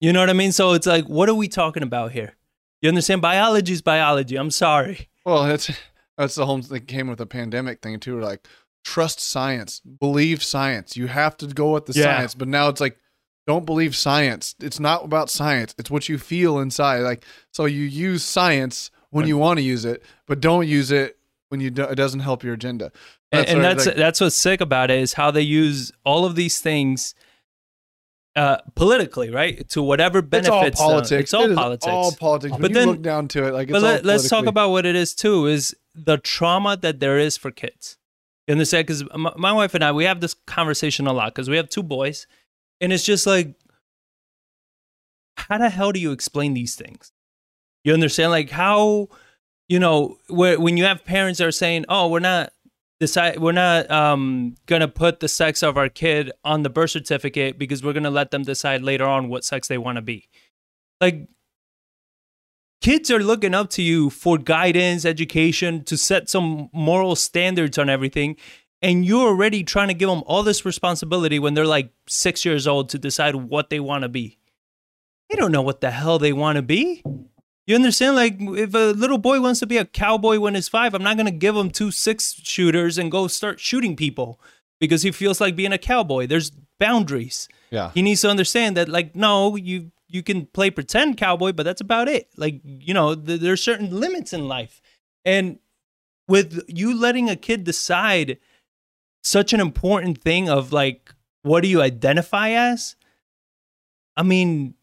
You know what I mean? So it's like, what are we talking about here? You understand? Biology is biology. I'm sorry. Well, that's that's the whole thing came with the pandemic thing too. Like trust science, believe science. You have to go with the Yeah. science. But now it's like don't believe science. It's not about science. It's what you feel inside. Like so, you use science when you want to use it, but don't use it when you do, it doesn't help your agenda. and, and what that's like- that's what's sick about it is how they use all of these things uh, politically, right? To whatever benefits. it's all them. politics. It's all It politics. all politics. When But you then- look down to it, like it's but let, let's talk about what it is too. Is the trauma that there is for kids. You understand? Because my, my wife and I, we have this conversation a lot because we have two boys, and it's just like, how the hell do you explain these things? You understand? Like how, you know, where when you have parents that are saying, "Oh, we're not decide, we're not um, gonna put the sex of our kid on the birth certificate because we're gonna let them decide later on what sex they want to be." Like kids are looking up to you for guidance, education, to set some moral standards on everything. And you're already trying to give them all this responsibility when they're like six years old to decide what they want to be. They don't know what the hell they want to be. You understand? Like, if a little boy wants to be a cowboy when he's five, I'm not gonna give him two six shooters and go start shooting people because he feels like being a cowboy. There's boundaries. Yeah. He needs to understand that, like, no, you you can play pretend cowboy, but that's about it. Like, you know, th- there's certain limits in life, and with you letting a kid decide such an important thing of like, what do you identify as? I mean,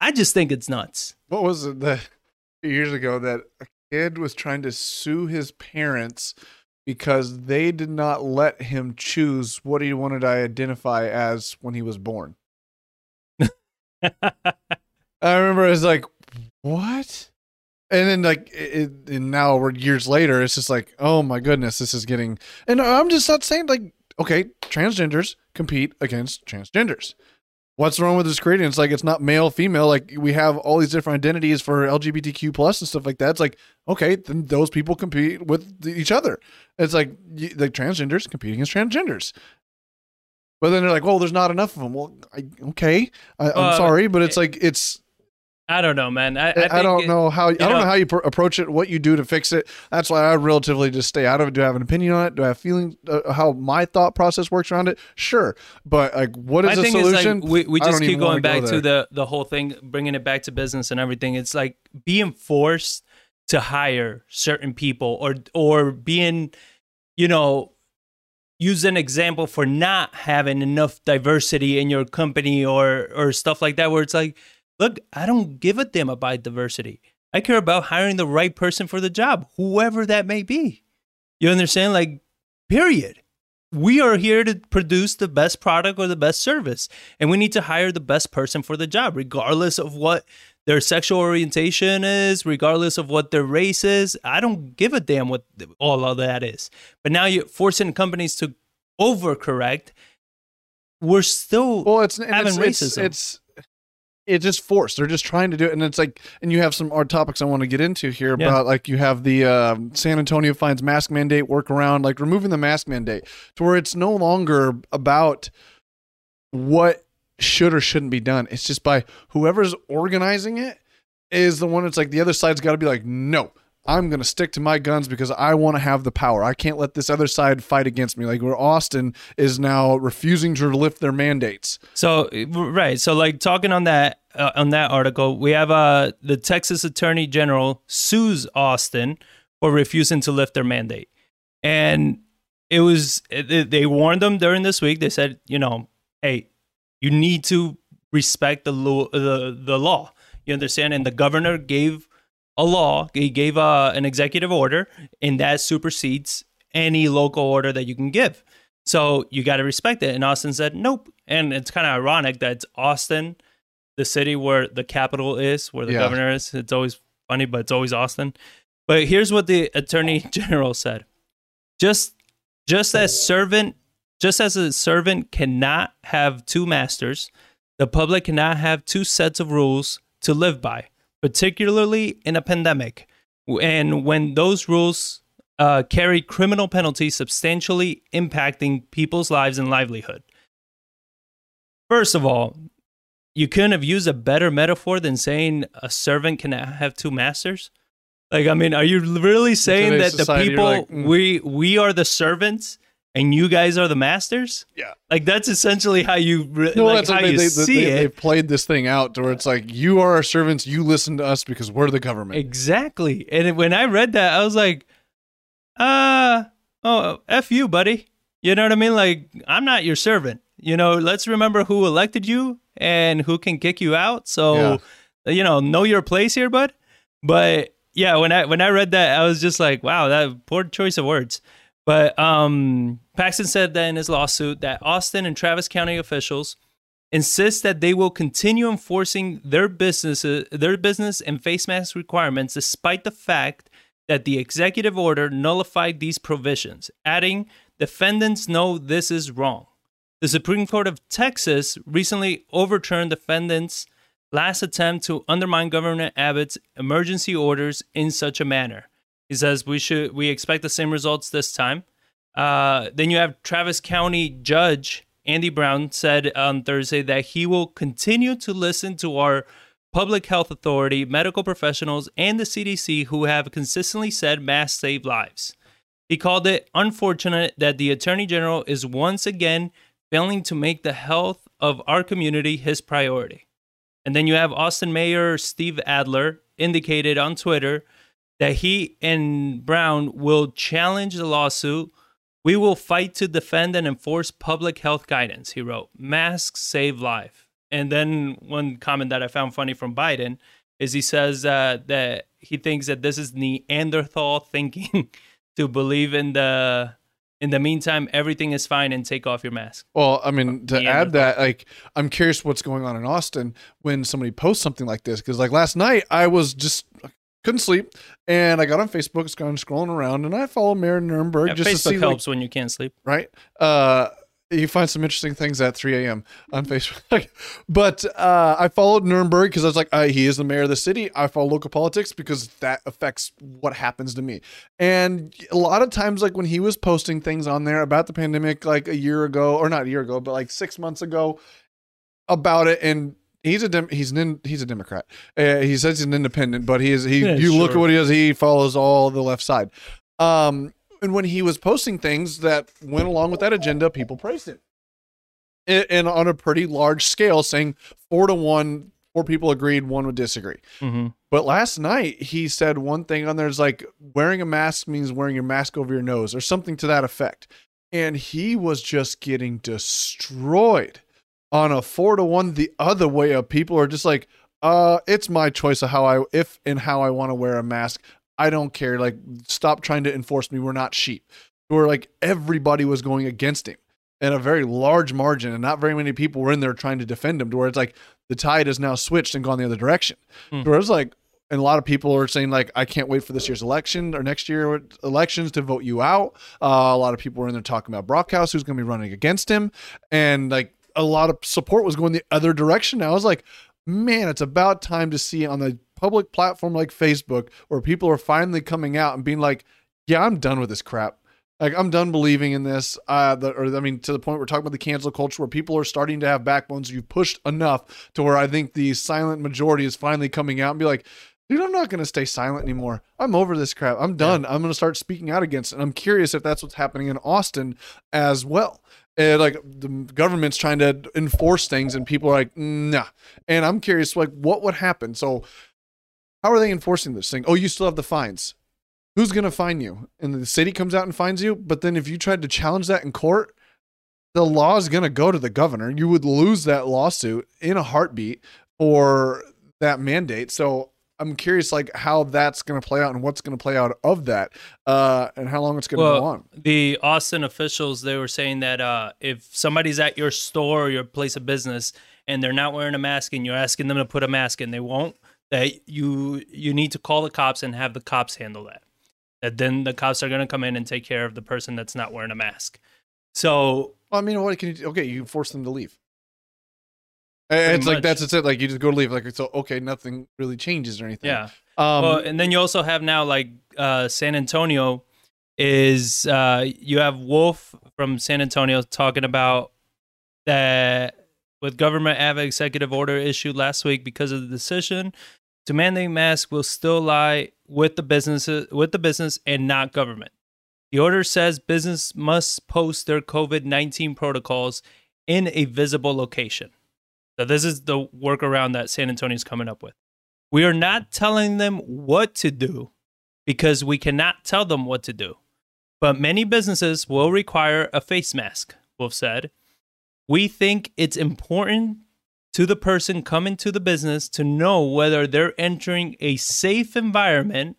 I just think it's nuts. What was it that years ago that a kid was trying to sue his parents because they did not let him choose what he wanted to identify as when he was born? I remember it was like, what? And then like, it, and now we're years later. It's just like, oh my goodness, this is getting. And I'm just not saying like, okay, transgenders compete against transgenders. What's wrong with this creating? It's like it's not male, female. Like we have all these different identities for LGBTQ plus and stuff like that. It's like okay, then those people compete with each other. It's like like transgenders competing against transgenders. But then they're like, well, there's not enough of them. Well, I, okay, I, I'm Uh, sorry, but it's like it's I don't know, man. I, I, I, don't it- know how I don't know, know- how you pr- approach it, what you do to fix it. That's why I relatively just stay out of it. Do I have an opinion on it? Do I have feeling uh, how my thought process works around it? Sure, but like, what is My the solution? is like we, we just keep going back go to the the whole thing, bringing it back to business and everything. It's like being forced to hire certain people or or being, you know, use an example for not having enough diversity in your company or or stuff like that. Where it's like, look, I don't give a damn about diversity. I care about hiring the right person for the job, whoever that may be. You understand? Like, period we are here to produce the best product or the best service and we need to hire the best person for the job regardless of what their sexual orientation is regardless of what their race is i don't give a damn what all of that is but now you're forcing companies to overcorrect we're still well, it's having it's, racism. It's, it's it's just forced. They're just trying to do it, and it's like, and you have some odd topics I want to get into here Yeah. about like you have the um, San Antonio finds mask mandate workaround, like removing the mask mandate to where it's no longer about what should or shouldn't be done. It's just by whoever's organizing it is the one that's like the other side's got to be like, no, I'm going to stick to my guns because I want to have the power. I can't let this other side fight against me. Like where Austin is now refusing to lift their mandates. So right, so like talking on that uh, on that article, we have uh the Texas Attorney General sues Austin for refusing to lift their mandate, and it was they warned them during this week. They said, you know, hey, you need to respect the law. The the law. You understand? And the governor gave a law. He gave uh, an executive order, and that supersedes any local order that you can give. So you got to respect it. And Austin said, nope. And it's kind of ironic that it's Austin, the city where the capital is, where the Yeah. governor is. It's always funny, but it's always Austin. But here's what the attorney general said: just, just as servant, just as a servant cannot have two masters, the public cannot have two sets of rules to live by, particularly in a pandemic, and when those rules uh, carry criminal penalties substantially impacting people's lives and livelihood. First of all, you couldn't have used a better metaphor than saying a servant can have two masters. Like, I mean, are you really saying that the society, you're people like, mm. we we are the servants and you guys are the masters? Yeah. Like that's essentially how you re- No, like that's how like they, you they, see they, it. They've played this thing out to where it's like you are our servants. You listen to us because we're the government. Exactly. And it- when I read that, I was like, uh, oh, F you, buddy. You know what I mean? Like, I'm not your servant. You know, let's remember who elected you and who can kick you out. So, you know, know your place here, bud. But yeah, when I when I read that, I was just like, wow, that poor choice of words. But um, Paxton said that in his lawsuit that Austin and Travis County officials insist that they will continue enforcing their business their business and face mask requirements despite the fact that the executive order nullified these provisions, adding defendants know this is wrong. The Supreme Court of Texas recently overturned defendants' last attempt to undermine Governor Abbott's emergency orders in such a manner. He says we should we expect the same results this time. Uh, then you have Travis County Judge Andy Brown said on Thursday that he will continue to listen to our public health authority, medical professionals, and the CDC who have consistently said masks save lives. He called it unfortunate that the Attorney General is once again failing to make the health of our community his priority. And then you have Austin Mayor Steve Adler indicated on Twitter that he and Brown will challenge the lawsuit. We will fight to defend and enforce public health guidance, he wrote. Masks save life. And then one comment that I found funny from Biden is he says uh, that he thinks that this is Neanderthal thinking to believe in the in the meantime everything is fine and take off your mask. Well, I mean, to add that, like, I'm curious what's going on in Austin when somebody posts something like this. Because, like, last night I was just couldn't sleep, and I got on Facebook, it's of scrolling around, and I follow Mayor Nirenberg Yeah, just to Facebook see, helps when you can't sleep. right? Uh, you find some interesting things at 3 a.m. on Facebook. but uh, I followed Nirenberg because I was like, uh, he is the mayor of the city. I follow local politics because that affects what happens to me. And a lot of times, like when he was posting things on there about the pandemic, like a year ago, or not a year ago, but like six months ago, about it, and he's a dem- he's an he's a Democrat. Uh, he says he's an independent, but he is he. Yeah, you look at what he does. He follows all the left side. Um, and when he was posting things that went along with that agenda, people praised him. And, and on a pretty large scale, saying four to one, four people agreed, one would disagree. hmm But last night he said one thing on there's like wearing a mask means wearing your mask over your nose or something to that effect. And he was just getting destroyed on a four to one the other way of people are just like, uh, it's my choice of how I if and how I want to wear a mask. I don't care. Like, stop trying to enforce me. We're not sheep. Where like everybody was going against him in a very large margin, and not very many people were in there trying to defend him. To where it's like the tide has now switched and gone the other direction. Hmm. Where it's like, and a lot of people are saying like, I can't wait for this year's election or next year elections to vote you out. Uh, a lot of people were in there talking about Brockhouse, who's going to be running against him, and like a lot of support was going the other direction. Now I was like, man, it's about time to see on the public platform like Facebook where people are finally coming out and being like, yeah, I'm done with this crap. Like I'm done believing in this. Uh, the, or I mean, to the point we're talking about the cancel culture, where people are starting to have backbones. You've pushed enough to where I think the silent majority is finally coming out and be like, dude, I'm not going to stay silent anymore. I'm over this crap. I'm done. I'm going to start speaking out against it. And I'm curious if that's what's happening in Austin as well. And like the government's trying to enforce things, and people are like, nah. And I'm curious, like, what would happen? So, how are they enforcing this thing? Oh, you still have the fines. Who's going to fine you? And the city comes out and fines you. But then if you tried to challenge that in court, the law is going to go to the governor. You would lose that lawsuit in a heartbeat for that mandate. So I'm curious, like, how that's going to play out and what's going to play out of that, uh, and how long it's going to Well, go on. the Austin officials they were saying that uh, if somebody's at your store or your place of business and they're not wearing a mask and you're asking them to put a mask and they won't, that you you need to call the cops and have the cops handle that. That then the cops are going to come in and take care of the person that's not wearing a mask. So Well, I mean, what can you? do? Okay, you can force them to leave. It's like that's it. Like you just go to leave. Like so, okay, nothing really changes or anything. yeah. Um, well, and then you also have now like uh, San Antonio is uh, you have Wolff from San Antonio talking about that with government have an executive order issued last week because of the decision to mandate masks will still lie with the businesses with the business and not government. The order says business must post their COVID nineteen protocols in a visible location. So this is the workaround that San Antonio is coming up with. We are not telling them what to do because we cannot tell them what to do. But many businesses will require a face mask, Wolff said. We think it's important to the person coming to the business to know whether they're entering a safe environment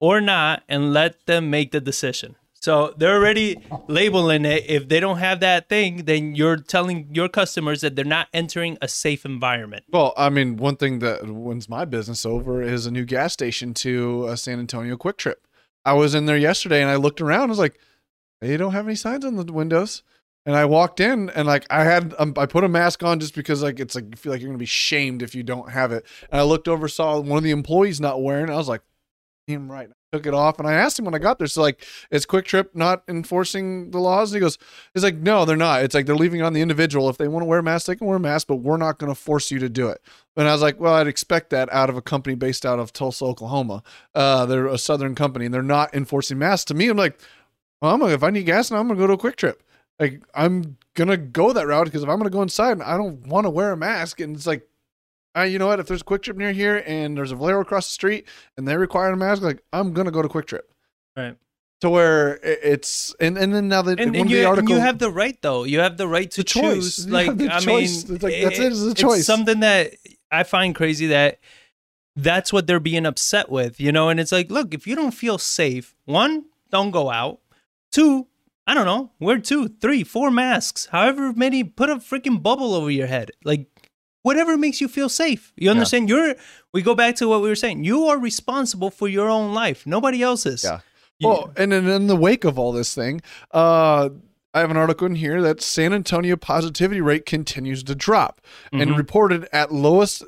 or not and let them make the decision. So they're already labeling it. If they don't have that thing, then you're telling your customers that they're not entering a safe environment. Well, I mean, one thing that wins my business over is a new gas station to a San Antonio QuikTrip. I was in there yesterday and I looked around. I was like, they don't have any signs on the windows. And I walked in and like I had um, I put a mask on just because like it's like you feel like you're gonna be shamed if you don't have it. And I looked over, saw one of the employees not wearing. it. I was like, him right, took it off. And I asked him when I got there, so like, is QuikTrip not enforcing the laws? And he goes, he's like, no, they're not. It's like they're leaving it on the individual. If they want to wear a mask, they can wear a mask, but we're not going to force you to do it. And I was like, well, I'd expect that out of a company based out of Tulsa, Oklahoma. Uh, they're a Southern company and they're not enforcing masks. To me, I'm like, well, I'm gonna, if I need gas now, I'm gonna go to a QuikTrip. Like I'm gonna go that route because if I'm gonna go inside and I don't want to wear a mask, and it's like uh, you know what? If there's a QuikTrip near here and there's a Valero across the street and they require a mask, like I'm gonna go to QuikTrip. Right. To where it's and and then now that And, and you, and you have the right though. You have the right to The choose. You Like I choice. mean, It's like, that's it, it's a choice. something that I find crazy that that's what they're being upset with, you know. And it's like, look, if you don't feel safe, one, don't go out. Two, I don't know, wear two, three, four masks, however many. Put a freaking bubble over your head, like whatever makes you feel safe. You understand? You're. We go back to what we were saying. You are responsible for your own life. Nobody else's. Yeah. You- Well, and then in the wake of all this thing, uh, I have an article in here that San Antonio positivity rate continues to drop and Mhm. reported at lowest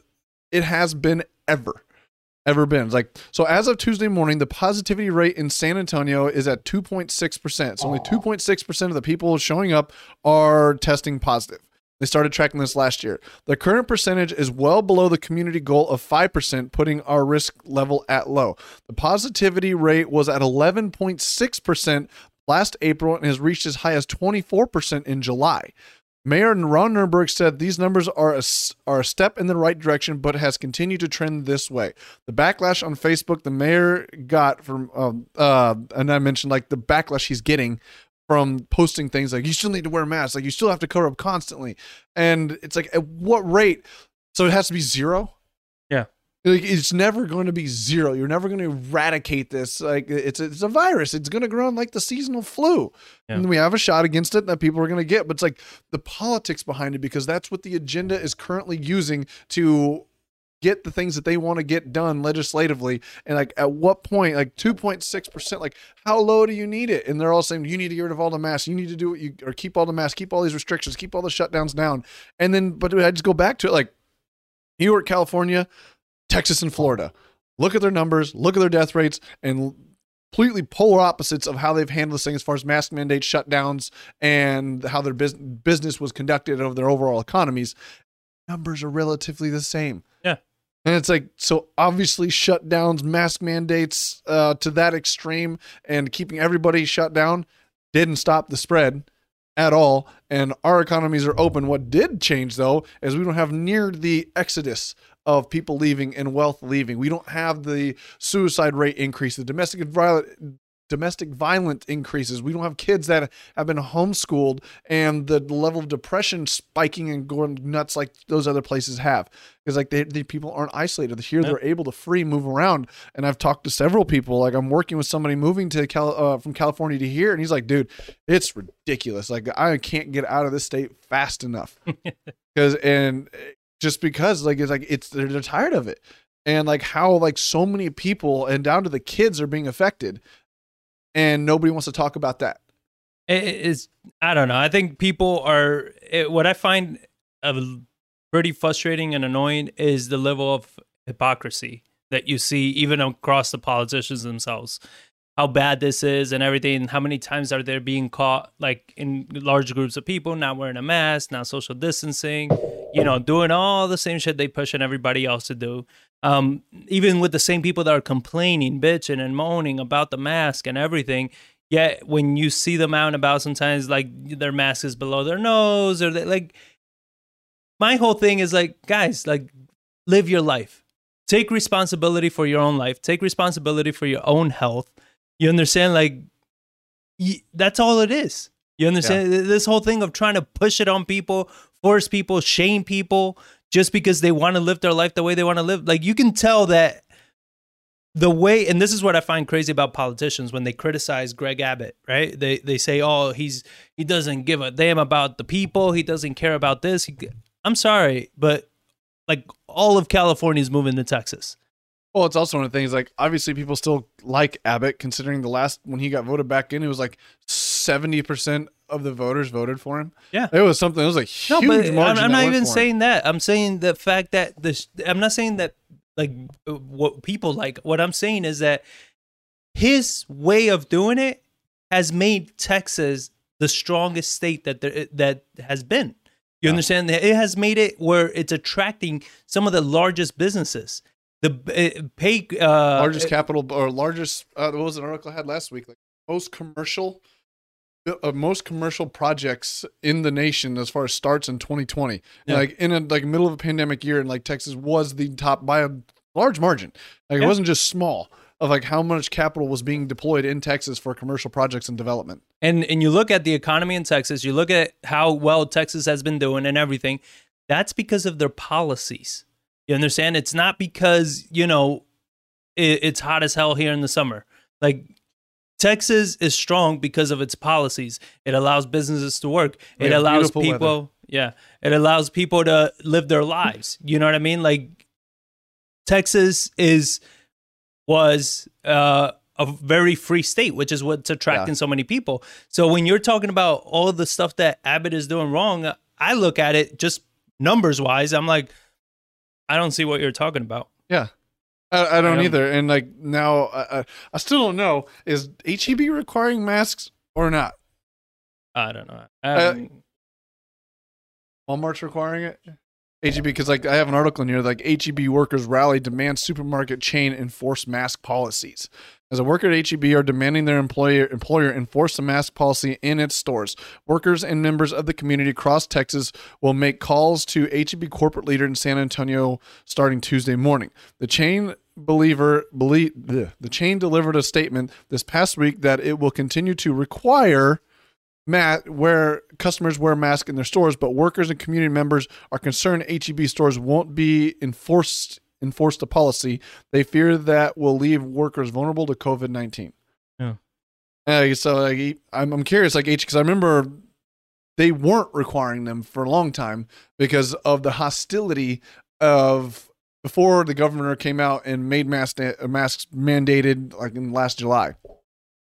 it has been ever. Ever been. It's like so as of Tuesday morning, the positivity rate in San Antonio is at 2.6%. So only 2.6% of the people showing up are testing positive. They started tracking this last year. The current percentage is well below the community goal of 5%, putting our risk level at low. The positivity rate was at 11.6% last April and has reached as high as 24% in July. Mayor Ron Nirenberg said these numbers are a, are a step in the right direction, but has continued to trend this way. The backlash on Facebook the mayor got from, um, uh, and I mentioned like the backlash he's getting from posting things like you still need to wear masks, like you still have to cover up constantly, and it's like at what rate? So it has to be zero. Yeah. Like it's never going to be zero. You're never going to eradicate this. Like it's it's a virus. It's going to grow on like the seasonal flu, Yeah. and we have a shot against it that people are going to get. But it's like the politics behind it because that's what the agenda is currently using to get the things that they want to get done legislatively. And like at what point, like two point six percent, like how low do you need it? And they're all saying you need to get rid of all the masks. You need to do what you or keep all the masks, keep all these restrictions, keep all the shutdowns down. And then, but I just go back to it, like New York, California, Texas, and Florida. Look at their numbers, look at their death rates, and completely polar opposites of how they've handled this thing as far as mask mandates, shutdowns, and how their bus- business was conducted over their overall economies. Numbers are relatively the same. Yeah. And it's like, so obviously, shutdowns, mask mandates uh, to that extreme, and keeping everybody shut down didn't stop the spread at all. And our economies are open. What did change, though, is we don't have near the exodus of people leaving and wealth leaving. We don't have the suicide rate increase, the domestic violent domestic violence increases. We don't have kids that have been homeschooled and the level of depression spiking and going nuts like those other places have. Because like they, the people aren't isolated. Here they're able to free move around. And I've talked to several people. Like I'm working with somebody moving to Cal uh, from California to here, and he's like, "Dude, it's ridiculous. Like I can't get out of this state fast enough." Because and just because like it's like it's they're, they're tired of it and like how like so many people and down to the kids are being affected and nobody wants to talk about that. It is i don't know. I think people are it, what i find uh, pretty frustrating and annoying is the level of hypocrisy that you see even across the politicians themselves. How bad this is and everything how many times are they being caught like in large groups of people not wearing a mask not social distancing you know doing all the same shit they pushing everybody else to do um, even with the same people that are complaining bitching and moaning about the mask and everything Yet when you see them out and about, sometimes like their mask is below their nose, or they, like my whole thing is like, guys, like live your life, take responsibility for your own life, take responsibility for your own health. You understand? Like y- that's all it is. You understand this whole thing of trying to push it on people, force people, shame people just because they want to live their life the way they want to live. Like you can tell that the way and this is what I find crazy about politicians when they criticize Greg Abbott, right? They they say, "Oh, he's he doesn't give a damn about the people. He doesn't care about this." He, I'm sorry, but like all of California is moving to Texas. well it's also one of the things like obviously people still like abbott considering the last when he got voted back in it was like 70% of the voters voted for him Yeah. it was something it was a huge No, but margin I'm, I'm not even for him. saying that. I'm saying the fact that this. I'm not saying that like what people like. What I'm saying is that his way of doing it has made Texas the strongest state that there that has been. You Yeah. understand? It has made it where it's attracting some of the largest businesses. The uh, pay uh, largest capital or largest uh, what was an article I had last week like most commercial uh, most commercial projects in the nation as far as starts in 2020 Yeah. like in a like middle of a pandemic year and like Texas was the top by a large margin like it wasn't just small of like how much capital was being deployed in Texas for commercial projects and development and and you look at the economy in Texas, you look at how well Texas has been doing and everything. That's because of their policies. You understand? It's not because you know it, it's hot as hell here in the summer. Like Texas is strong because of its policies. It allows businesses to work. We It allows people, yeah, it allows people to live their lives. You know what I mean? Like Texas is was uh, a very free state, which is what's attracting so many people. So when you're talking about all the stuff that Abbott is doing wrong, I look at it just numbers wise. I'm like, I don't see what you're talking about. yeah I, I don't don't- either and like now I, I, I still don't know is HEB requiring masks or not I don't know. Uh, Um, Walmart's requiring it. HEB because like I have an article in here like HEB workers rally demand supermarket chain enforce mask policies. As a worker at HEB are demanding their employer employer enforce the mask policy in its stores. Workers and members of the community across Texas will make calls to HEB corporate leader in San Antonio starting Tuesday morning. The chain believer believe the, chain delivered a statement this past week that it will continue to require mat where customers wear masks in their stores, but workers and community members are concerned HEB stores won't be enforced enforced a policy. They fear that will leave workers vulnerable to COVID nineteen. Yeah. Uh, so like, I'm I'm curious, like H, because I remember they weren't requiring them for a long time because of the hostility of before the governor came out and made mask masks mandated like in last July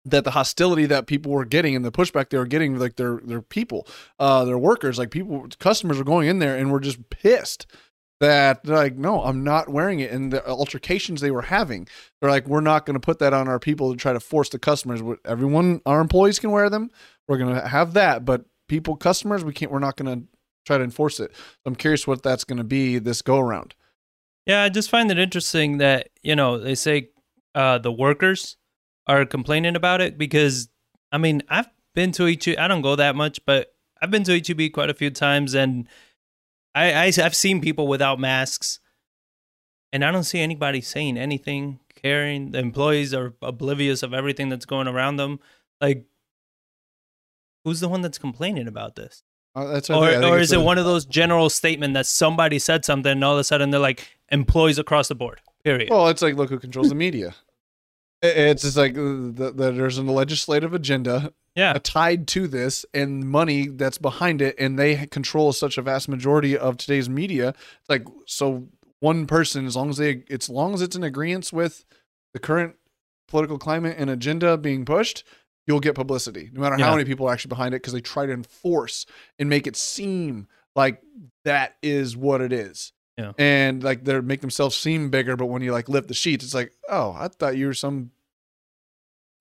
that the hostility that people were getting and the pushback they were getting like their their people uh their workers like people customers were going in there and were just pissed that like no i'm not wearing it and the altercations they were having they're like we're not going to put that on our people to try to force the customers. Everyone our employees can wear them we're going to have that but people customers we can't we're not going to try to enforce it. I'm curious what that's going to be this go around. Yeah, I just find it interesting that, you know, they say uh, the workers are complaining about it because, I mean, I've been to HEB, I don't go that much, but I've been to HEB quite a few times and I, I, I've seen people without masks and I don't see anybody saying anything, caring. The employees are oblivious of everything that's going around them. Like, who's the one that's complaining about this? uh, that's or, or is it a- one of those general statement that somebody said something and all of a sudden they're like employees across the board period Well, it's like look who controls the media. It's just like uh, the, the, there's a legislative agenda yeah tied to this and money that's behind it, and they control such a vast majority of today's media. It's like so one person, as long as they, it's as long as it's in agreement with the current political climate and agenda being pushed, you'll get publicity, no matter how many people are actually behind it, because they try to enforce and make it seem like that is what it is. Yeah. And like they're make themselves seem bigger, but when you like lift the sheets, it's like, oh, I thought you were some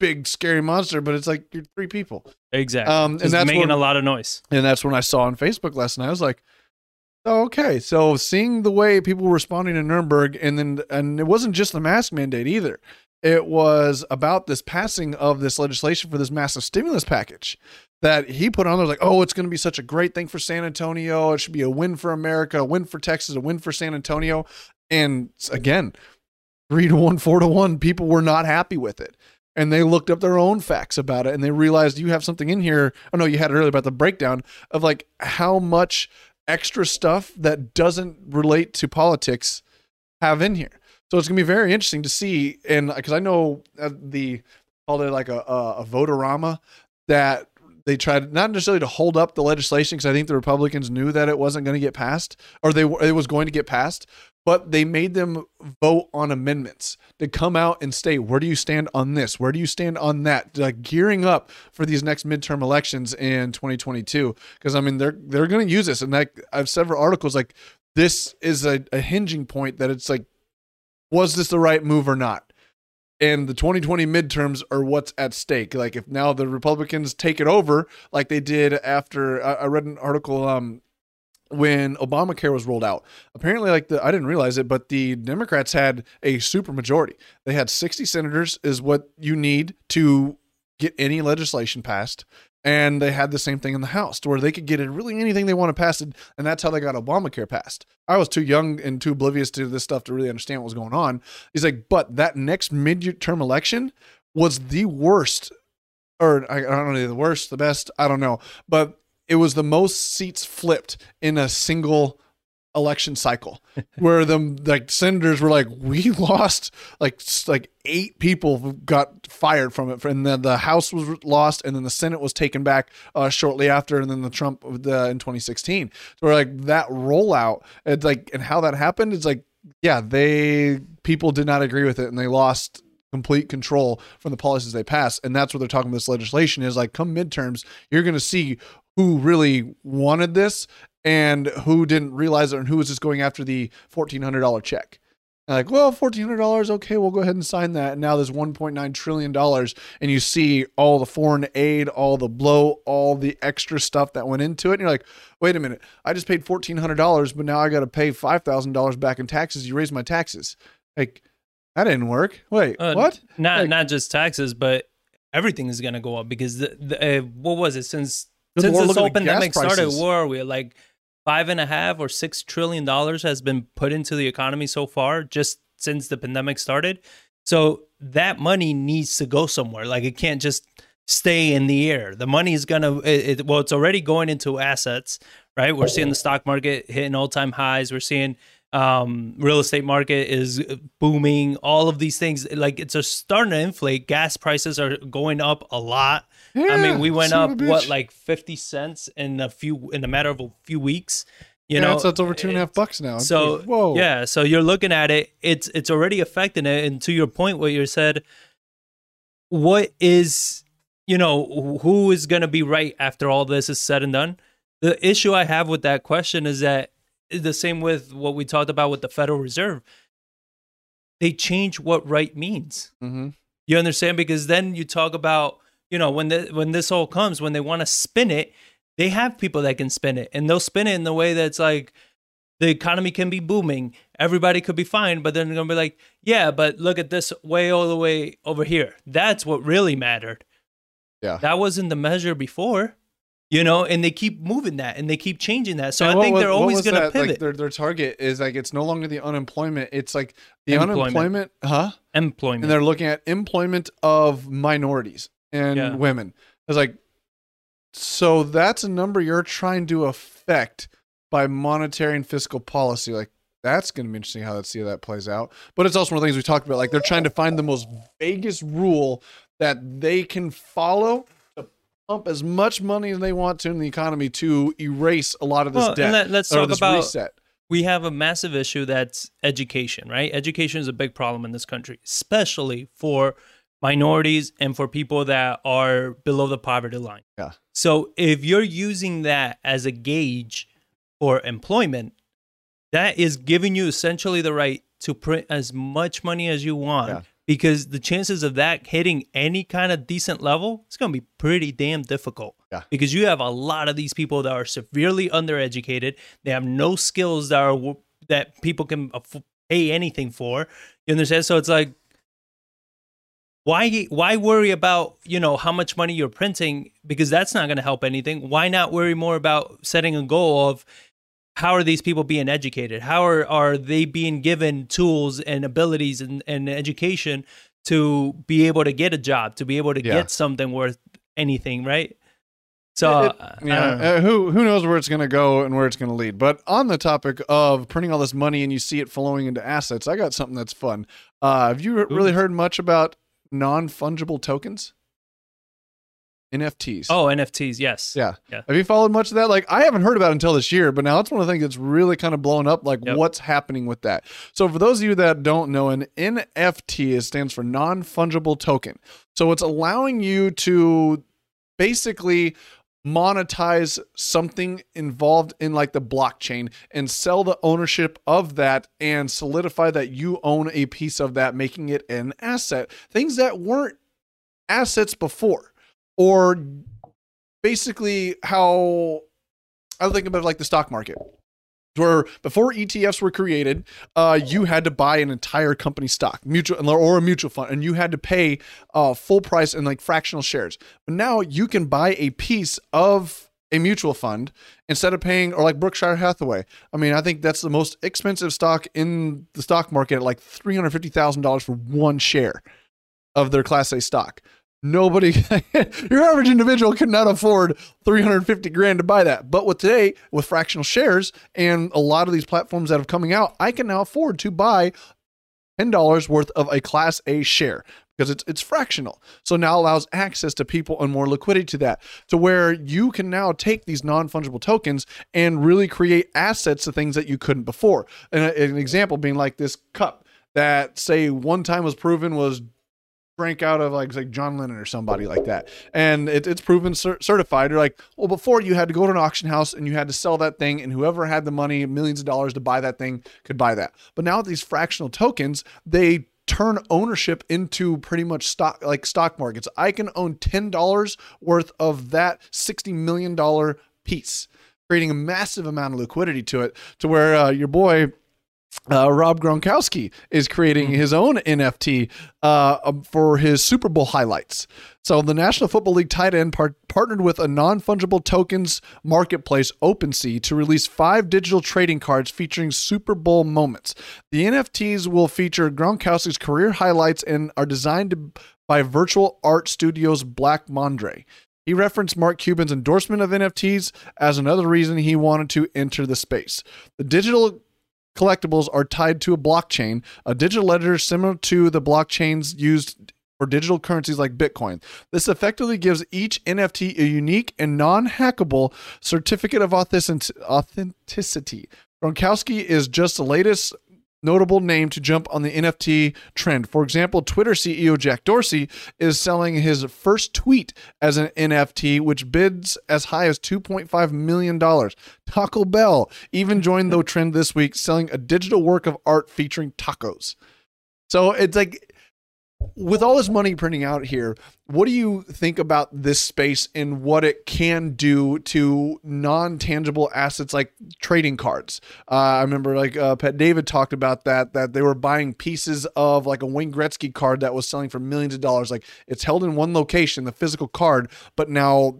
big scary monster, but it's like you're three people. exactly Um, and Just that's making what- a lot of noise And that's when I saw on Facebook last night. I was like, oh, okay. So seeing the way people were responding to Nirenberg, and then and it wasn't just the mask mandate either. It was about this passing of this legislation for this massive stimulus package that he put on there. Like, oh, it's going to be such a great thing for San Antonio. It should be a win for America, a win for Texas, a win for San Antonio. And again, three to one, four to one, people were not happy with it. And they looked up their own facts about it and they realized you have something in here. Oh, no, you had it earlier about the breakdown of like how much extra stuff that doesn't relate to politics have in here. So it's gonna be very interesting to see, and because I know uh, the called it like a a, a vote-a-rama that they tried not necessarily to hold up the legislation because I think the Republicans knew that it wasn't going to get passed or they it was going to get passed, but they made them vote on amendments to come out and state where do you stand on this, where do you stand on that, like gearing up for these next midterm elections in 2022. Because I mean they're they're going to use this, and like I've several articles like this is a, a hinging point that it's like was this the right move or not? And the 2020 midterms are what's at stake. Like if now the Republicans take it over, like they did after I, I read an article um when Obamacare was rolled out. Apparently, like the I didn't realize it, but the Democrats had a super majority. They had 60 senators, is what you need to get any legislation passed. And they had the same thing in the House, to where they could get it really anything they want to pass it, and that's how they got Obamacare passed. I was too young and too oblivious to this stuff to really understand what was going on. He's like, but that next midterm election was the worst, or I don't know, the worst, the best, I don't know, but it was the most seats flipped in a single election cycle where the like senators were like we lost like like eight people got fired from it and then the house was lost and then the senate was taken back uh, shortly after and then the trump the, in 2016 so we're like that rollout it's like and how that happened it's like yeah they people did not agree with it and they lost complete control from the policies they passed and that's what they're talking about this legislation is like come midterms you're going to see who really wanted this and who didn't realize it and who was just going after the $1400 check. And like well $1400 okay we'll go ahead and sign that. And now there's 1.9 trillion dollars and you see all the foreign aid all the blow all the extra stuff that went into it. And you're like wait a minute i just paid $1400 but now i got to pay $5000 back in taxes. You raised my taxes. Like that didn't work. Wait Uh, what? Not Like- not just taxes, but everything is gonna go up because the, the uh, what was it since Good since Lord, this whole at the gas pandemic started? prices. Where are we like five and a half or six trillion dollars has been put into the economy so far just since the pandemic started. So that money needs to go somewhere. Like it can't just stay in the air. The money is gonna it, it, well, it's already going into assets, right? We're seeing the stock market hitting all time highs. We're seeing um real estate market is booming all of these things like it's a starting to inflate gas prices are going up a lot i mean we went up what like 50 cents in a few in a matter of a few weeks you yeah, know? that's, that's over two and a half bucks now. So whoa. yeah so you're looking at it it's it's already affecting it and to your point what you said what is you know who is going to be right after all this is said and done? The issue i have with that question is that the same with what we talked about with the federal reserve. They change what right means. Mm-hmm. you understand? Because then you talk about, you know, when the when this all comes, when they want to spin it, they have people that can spin it, and they'll spin it in the way that's like the economy can be booming, everybody could be fine, but then they're gonna be like, yeah, but look at this way all the way over here. That's what really mattered. Yeah. that wasn't the measure before, you know, and they keep moving that and they keep changing that. So And I what think they're what always gonna that? pivot. Like their their target is like it's no longer the unemployment. It's like the Employment. unemployment, huh? Employment. And they're looking at employment of minorities and Yeah. women. It's like so that's a number you're trying to affect by monetary and fiscal policy. Like that's going to be interesting how that see how that plays out. But it's also one of the things we talked about. Like they're trying to find the most vaguest rule that they can follow to pump as much money as they want to in the economy to erase a lot of this Well, debt. let- let's or talk about reset. we have a massive issue that's education, right? Education is a big problem in this country, especially for minorities and for people that are below the poverty line. Yeah. So if you're using that as a gauge for employment, that is giving you essentially the right to print as much money as you want. Yeah. Because the chances of that hitting any kind of decent level, it's going to be pretty damn difficult. Yeah. Because you have a lot of these people that are severely undereducated. They have no skills that are that people can pay anything for. You understand? So it's like, why why worry about you know how much money you're printing because that's not going to help anything. Why not worry more about setting a goal of how are these people being educated? How are, are they being given tools and abilities and, and education to be able to get a job, to be able to Yeah. get something worth anything, right? So, It- uh, I yeah, uh, who who knows where it's going to go and where it's going to lead. But on the topic of printing all this money and you see it flowing into assets, I got something that's fun. Uh, have you really heard much about non fungible tokens? NFTs. oh, NFTs, yes. Yeah. Yeah. Have you followed much of that? Like I haven't heard about it until this year, but now it's one of the things that's really kind of blown up. Like Yep. what's happening with that? So for those of you that don't know, an NFT stands for non fungible token. So it's allowing you to basically monetize something involved in like the blockchain and sell the ownership of that and solidify that you own a piece of that, making it an asset. Things that weren't assets before, or basically how I think about like the stock market where before ETFs were created, uh, you had to buy an entire company stock, mutual or a mutual fund, and you had to pay uh, full price and like fractional shares. But now you can buy a piece of a mutual fund instead of paying or like Berkshire Hathaway. I mean, I think that's the most expensive stock in the stock market at like three hundred fifty thousand dollars for one share of their Class A stock. Nobody, your average individual could not afford 350 grand to buy that. But with today, with fractional shares and a lot of these platforms that are coming out, I can now afford to buy $10 worth of a class A share because it's it's fractional. So now allows access to people and more liquidity to that to where you can now take these non-fungible tokens and really create assets to things that you couldn't before. And an example being like this cup that say one time was proven was drank out of like like John Lennon or somebody like that, and it, it's proven cer- certified. You're like, well, before you had to go to an auction house and you had to sell that thing, and whoever had the money, millions of dollars to buy that thing, could buy that. But now with these fractional tokens, they turn ownership into pretty much stock like stock markets. I can own ten dollars worth of that sixty million dollar piece, creating a massive amount of liquidity to it, to where uh, your boy uh, Rob Gronkowski is creating his own NFT uh, um, for his Super Bowl highlights. So the National Football League tight end par- partnered with a non-fungible tokens marketplace, OpenSea, to release five digital trading cards featuring Super Bowl moments. The NFTs will feature Gronkowski's career highlights and are designed by Virtual Art Studios Black Madre. He referenced Mark Cuban's endorsement of NFTs as another reason he wanted to enter the space. The digital collectibles are tied to a blockchain, a digital ledger similar to the blockchains used for digital currencies like Bitcoin. This effectively gives each NFT a unique and non hackable certificate of authenticity. Gronkowski is just the latest notable name to jump on the NFT trend. For example, Twitter CEO Jack Dorsey is selling his first tweet as an NFT, which bids as high as $2.5 million. Taco Bell even joined the trend this week, selling a digital work of art featuring tacos. So it's like with all this money printing out here, what do you think about this space and what it can do to non-tangible assets like trading cards? Uh, I remember like uh, Pat David talked about that that they were buying pieces of like a Wayne Gretzky card that was selling for millions of dollars. Like it's held in one location, the physical card, but now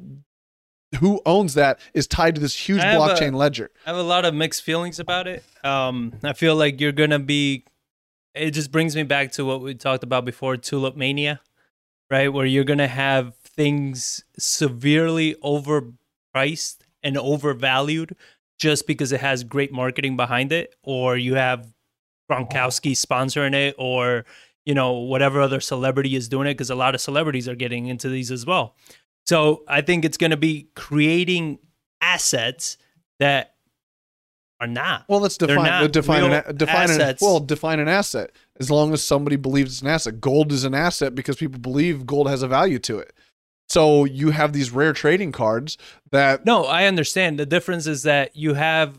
who owns that is tied to this huge blockchain a, ledger. I have a lot of mixed feelings about it. Um, I feel like you're gonna be it just brings me back to what we talked about before tulip mania right? Where you're gonna have things severely overpriced and overvalued just because it has great marketing behind it or you have gronkowski sponsoring it or you know whatever other celebrity is doing it because a lot of celebrities are getting into these as well. So i think it's going to be creating assets that are not. Well, let's define define an, define an, well define an asset. As long as somebody believes it's an asset, gold is an asset because people believe gold has a value to it. So you have these rare trading cards that. No, I understand. The difference is that you have,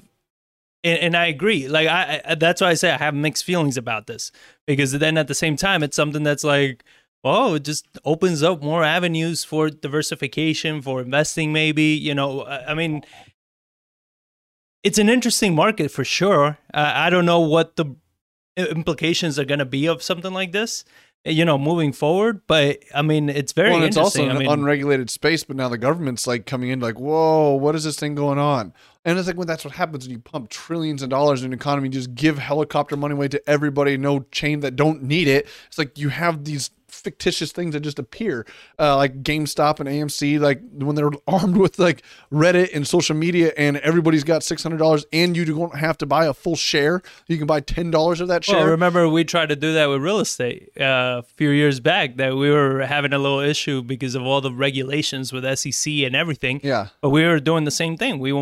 and, and I agree. Like I, I, that's why I say I have mixed feelings about this because then at the same time, it's something that's like. Oh, it just opens up more avenues for diversification, for investing, maybe. You know, I mean, it's an interesting market for sure. Uh, I don't know what the implications are going to be of something like this, you know, moving forward. But I mean, it's very well, it's also an I mean, unregulated space. But now the government's like coming in, like, whoa, what is this thing going on? And it's like when that's what happens when you pump trillions of dollars in an economy, just give helicopter money away to everybody, no chain that don't need it. It's like you have these fictitious things that just appear, uh, like GameStop and AMC, like when they're armed with like Reddit and social media, and everybody's got six hundred dollars, and you don't have to buy a full share. You can buy ten dollars of that share. Well, remember we tried to do that with real estate uh, a few years back. That we were having a little issue because of all the regulations with SEC and everything. Yeah, but we were doing the same thing. We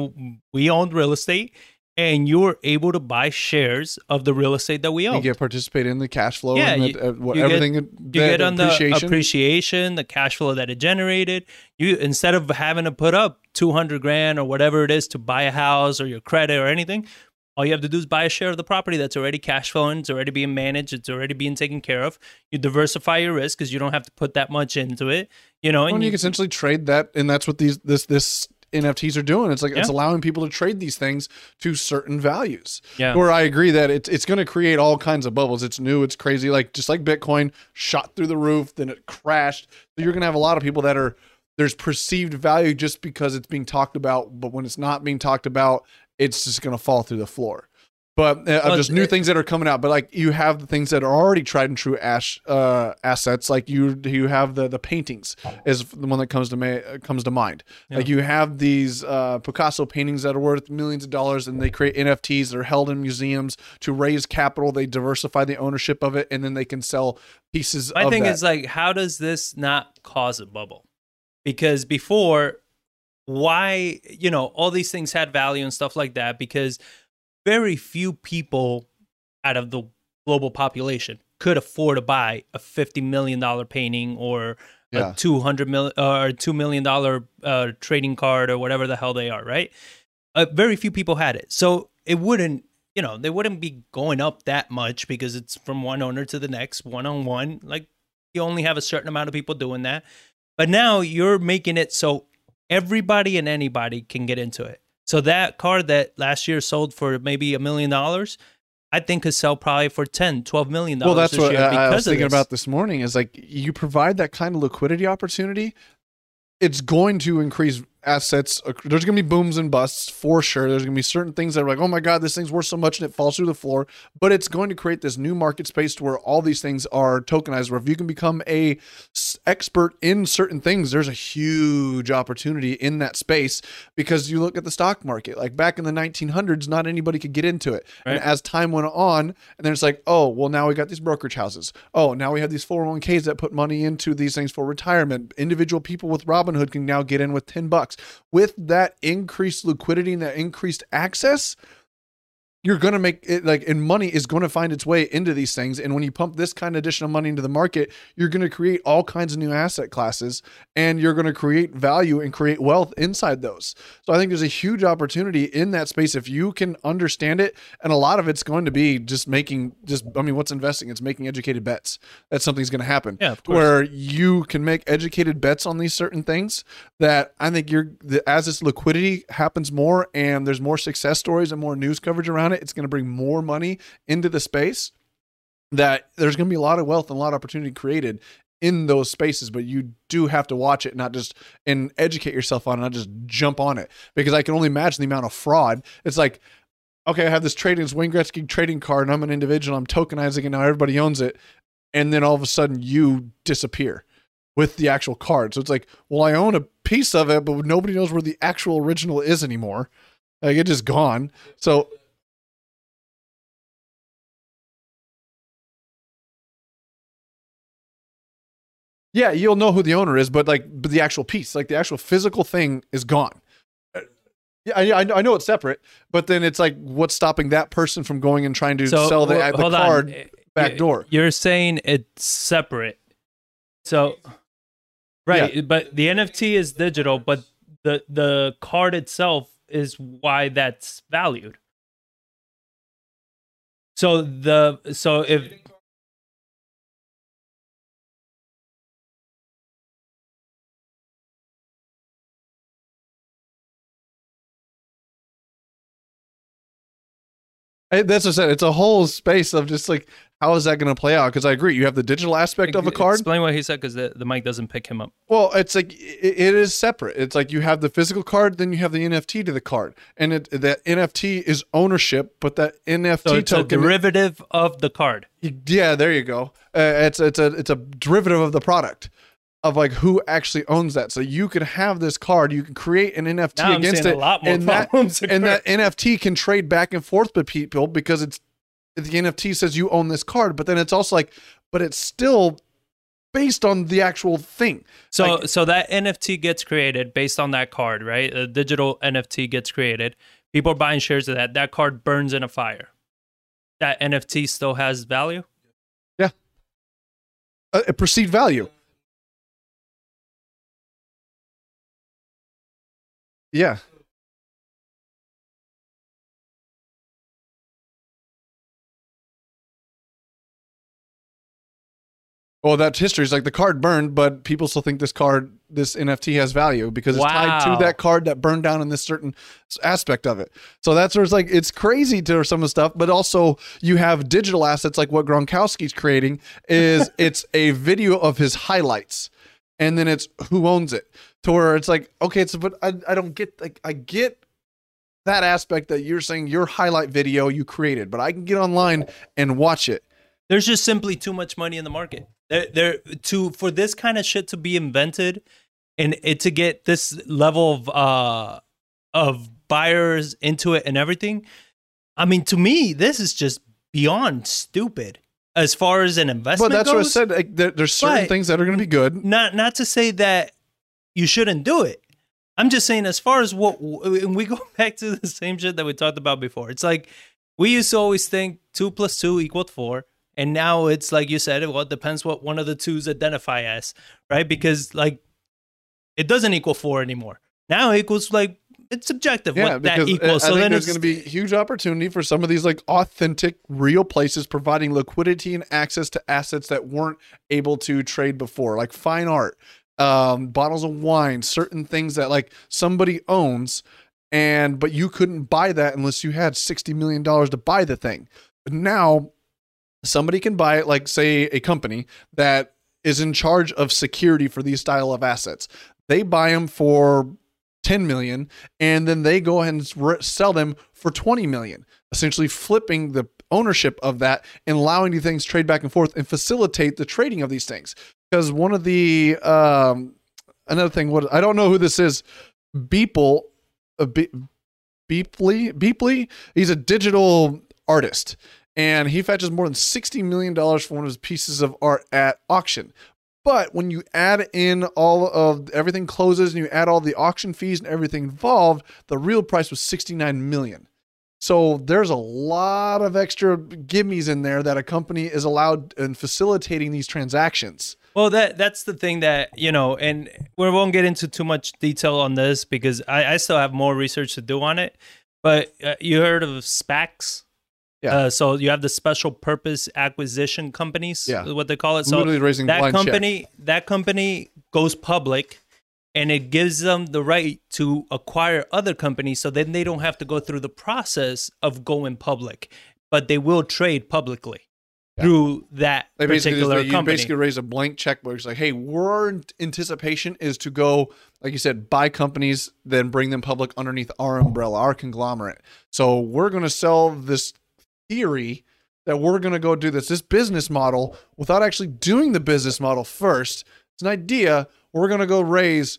we owned real estate and you're able to buy shares of the real estate that we own. You get participate in the cash flow Yeah, and you- the, uh, what, you get- everything. you that get on the appreciation. appreciation, the cash flow that it generated. You instead of having to put up two hundred grand or whatever it is to buy a house or your credit or anything, all you have to do is buy a share of the property that's already cash flowing, it's already being managed, it's already being taken care of. You diversify your risk because you don't have to put that much into it. You know, and and you you, can essentially trade that, and that's what these this this NFTs are doing. It's like it's allowing people to trade these things to certain values. Yeah. Where I agree that it's it's going to create all kinds of bubbles. It's new. It's crazy. Like just like Bitcoin shot through the roof, then it crashed. So you're going to have a lot of people that are there's perceived value just because it's being talked about, but when it's not being talked about, it's just going to fall through the floor. But uh, Well, just new it- things that are coming out. But like you have the things that are already tried and true ash uh, assets. Like you you have the the paintings is the one that comes to ma- comes to mind. Like you have these uh, Picasso paintings that are worth millions of dollars, and they create NFTs that are held in museums to raise capital. They diversify the ownership of it, and then they can sell pieces. my of thing that. is like, how does this not cause a bubble? Because before, why you know all these things had value and stuff like that because very few people out of the global population could afford to buy a fifty million dollar painting or Yeah. a two hundred million or two million dollar uh, trading card or whatever the hell they are, right? Uh, very few people had it, so it wouldn't. You know, they wouldn't be going up that much because it's from one owner to the next, one on one. Like you only have a certain amount of people doing that. But now you're making it so everybody and anybody can get into it. So that car that last year sold for maybe a million dollars, I think could sell probably for 10, 12 million dollars well, that's this what year I, I was thinking this. about this morning. Is like you provide that kind of liquidity opportunity, it's going to increase assets. Uh, there's going to be booms and busts for sure. There's going to be certain things that are like, oh my god, this thing's worth so much, and it falls through the floor. But it's going to create this new market space to where all these things are tokenized. Where if you can become a s- expert in certain things, there's a huge opportunity in that space because you look at the stock market. Like back in the 1900s, not anybody could get into it, and as time went on, and then it's like, oh, well, now we got these brokerage houses. Oh, now we have these 401ks that put money into these things for retirement. Individual people with Robinhood can now get in with 10 bucks. With that increased liquidity and that increased access, you're going to make it like, and money is going to find its way into these things. And when you pump this kind of additional money into the market, you're going to create all kinds of new asset classes and you're going to create value and create wealth inside those. So I think there's a huge opportunity in that space if you can understand it. And a lot of it's going to be just making, just, I mean, what's investing? It's making educated bets. That something's going to happen. Yeah, of course. Where you can make educated bets on these certain things that I think you're, the, as this liquidity happens more and there's more success stories and more news coverage around it, it's going to bring more money into the space that there's going to be a lot of wealth and a lot of opportunity created in those spaces but you do have to watch it not just and educate yourself on it not just jump on it. Because i can only imagine the amount of fraud. It's like okay i have this trading this wayne gretzky trading card and i'm an individual i'm tokenizing it now everybody owns it and then all of a sudden you disappear with the actual card. So it's like well i own a piece of it but nobody knows where the actual original is anymore. Like it's just gone. So Yeah, you'll know who the owner is, but like, but the actual piece, like the actual physical thing, is gone. Uh, Yeah, I, I I know it's separate, but then it's like, what's stopping that person from going and trying to So sell the, wh- the on. card Eh, back door? You're saying it's separate. So right, but the NFT is digital, but the the card itself is why that's valued. So the so if I- That's what I said. It's a whole space of just like, how is that going to play out? Because I agree, you have the digital aspect of a card. explain what he said because the, the mic doesn't pick him up. Well, it's like it, it is separate. It's like you have the physical card, then you have the NFT to the card, and it, that NFT is ownership, but that NFT So it's a derivative of the card. Yeah, there you go. Uh, it's it's a it's a derivative of the product of like who actually owns that. So you could have this card, you can create an NFT Now against it, a lot more and that and that NFT can trade back and forth with people because it's the NFT says you own this card, but then it's also like, but it's still based on the actual thing. So Like- so that NFT gets created based on that card, right? A digital NFT gets created. People are buying shares of that. That card burns in a fire. That NFT still has value. Uh, a perceived value. Yeah. Well, that's history. It's like the card burned, but people still think this card, this NFT has value because it's tied to that card that burned down in this certain aspect of it. So that's where it's like, it's crazy to some of the stuff, but also you have digital assets like what Gronkowski's creating is it's a video of his highlights and then it's who owns it to where it's like, okay, it's, but I, I don't get, like, I get that aspect that you're saying your highlight video you created, but I can get online and watch it. There's just simply too much money in the market. There, there to for this kind of shit to be invented, and it to get this level of uh of buyers into it and everything. I mean, to me, this is just beyond stupid as far as an investment. But that's what I said. Like, there, there's certain things that are going to be good. not not to say that you shouldn't do it. I'm just saying as far as what and we go back to the same shit that we talked about before. It's like we used to always think two plus two equaled four, and now it's like you said. Well, it depends what one of the twos identify as, right? Because like it doesn't equal four anymore. Now it equals like it's subjective Yeah, what that because uh, equals. I So think then there's it's going to be huge opportunity for some of these like authentic, real places providing liquidity and access to assets that weren't able to trade before, like fine art, um, bottles of wine, certain things that like somebody owns, and but you couldn't buy that unless you had sixty million dollars to buy the thing. But now somebody can buy it, like say a company that is in charge of security for these style of assets. They buy them for 10 million and then they go ahead and sell them for 20 million, essentially flipping the ownership of that and allowing these things trade back and forth and facilitate the trading of these things. Because one of the um, another thing, what I don't know who this is, Beeple, uh, Be- he's a digital artist and he fetches more than $60 million for one of his pieces of art at auction. But when you add in all of everything closes and you add all the auction fees and everything involved, the real price was 69 million. So there's a lot of extra gimmies in there that a company is allowed in facilitating these transactions. Well, that that's the thing that you know, and we won't get into too much detail on this because I, I still have more research to do on it. But uh, you heard of SPACs? Yeah. Uh, so you have the special purpose acquisition companies. Yeah. is what they call it. So Literally raising that blind check. company, that company goes public, and it gives them the right to acquire other companies. So then they don't have to go through the process of going public, but they will trade publicly Yeah. through that They basically particular just, you basically raise a blank check where it's like, hey, our anticipation is to go, like you said, buy companies, then bring them public underneath our umbrella, our conglomerate. So we're going to sell this theory that we're going to go do this, this business model without actually doing the business model first. It's an idea. We're going to go raise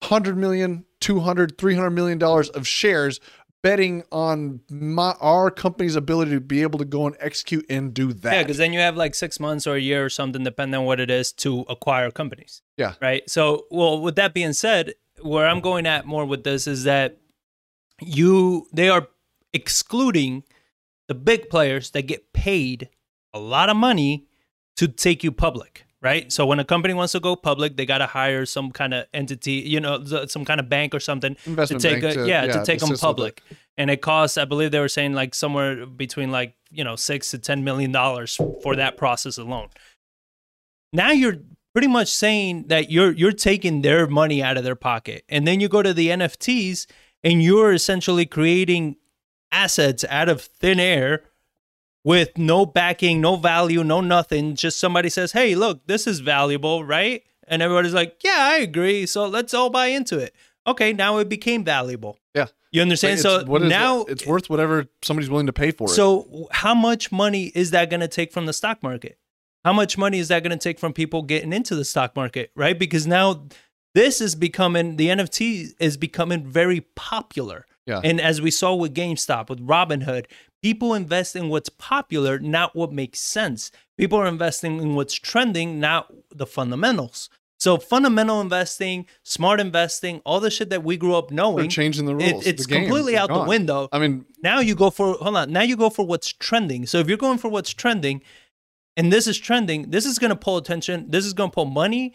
100 million, 200, 300 million dollars of shares betting on my, our company's ability to be able to go and execute and do that. Yeah, because then you have like six months or a year or something, depending on what it is, to acquire companies. Yeah. Right. So, well, with that being said, where I'm going at more with this is that you they are excluding the big players that get paid a lot of money to take you public. Right. So when a company wants to go public, they got to hire some kind of entity, you know, some kind of bank or something investment to take a, yeah, to take them public. and it costs i believe they were saying like somewhere between like you know six to ten million dollars for that process alone. Now you're pretty much saying that you're you're taking their money out of their pocket and then you go to the nfts and you're essentially creating assets out of thin air with no backing no value no nothing just somebody says hey look this is valuable right and everybody's like yeah i agree so let's all buy into it okay now it became valuable Yeah. you understand? So is it? now it's worth whatever somebody's willing to pay for it. So how much money is that going to take from the stock market? How much money is that going to take from people getting into the stock market, right? Because now this is becoming the NFT is becoming very popular. Yeah. And as we saw with GameStop, with Robinhood, people invest in what's popular, not what makes sense. People are investing in what's trending, not the fundamentals. So fundamental investing, smart investing, all the shit that we grew up knowing, They're changing the it- rules. it's the completely out the window. I mean, now you go for hold on. Now you go for what's trending. So if you're going for what's trending, and this is trending, this is going to pull attention. This is going to pull money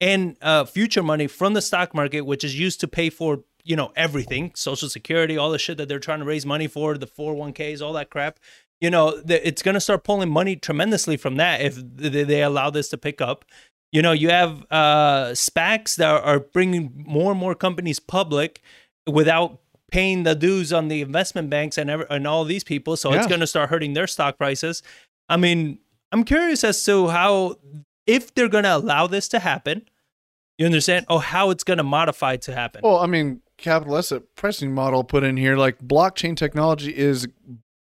and uh, future money from the stock market, which is used to pay for you know everything, Social Security, all the shit that they're trying to raise money for, the 401ks, all that crap. You know, the, it's going to start pulling money tremendously from that if they, they allow this to pick up. You know, you have uh, SPACs that are bringing more and more companies public without paying the dues on the investment banks and ever, and all these people. So it's going to start hurting their stock prices. I mean, I'm curious as to how, if they're going to allow this to happen, you understand? Oh, how it's going to modify to happen. well, I mean, capital asset pricing model put in here, like blockchain technology is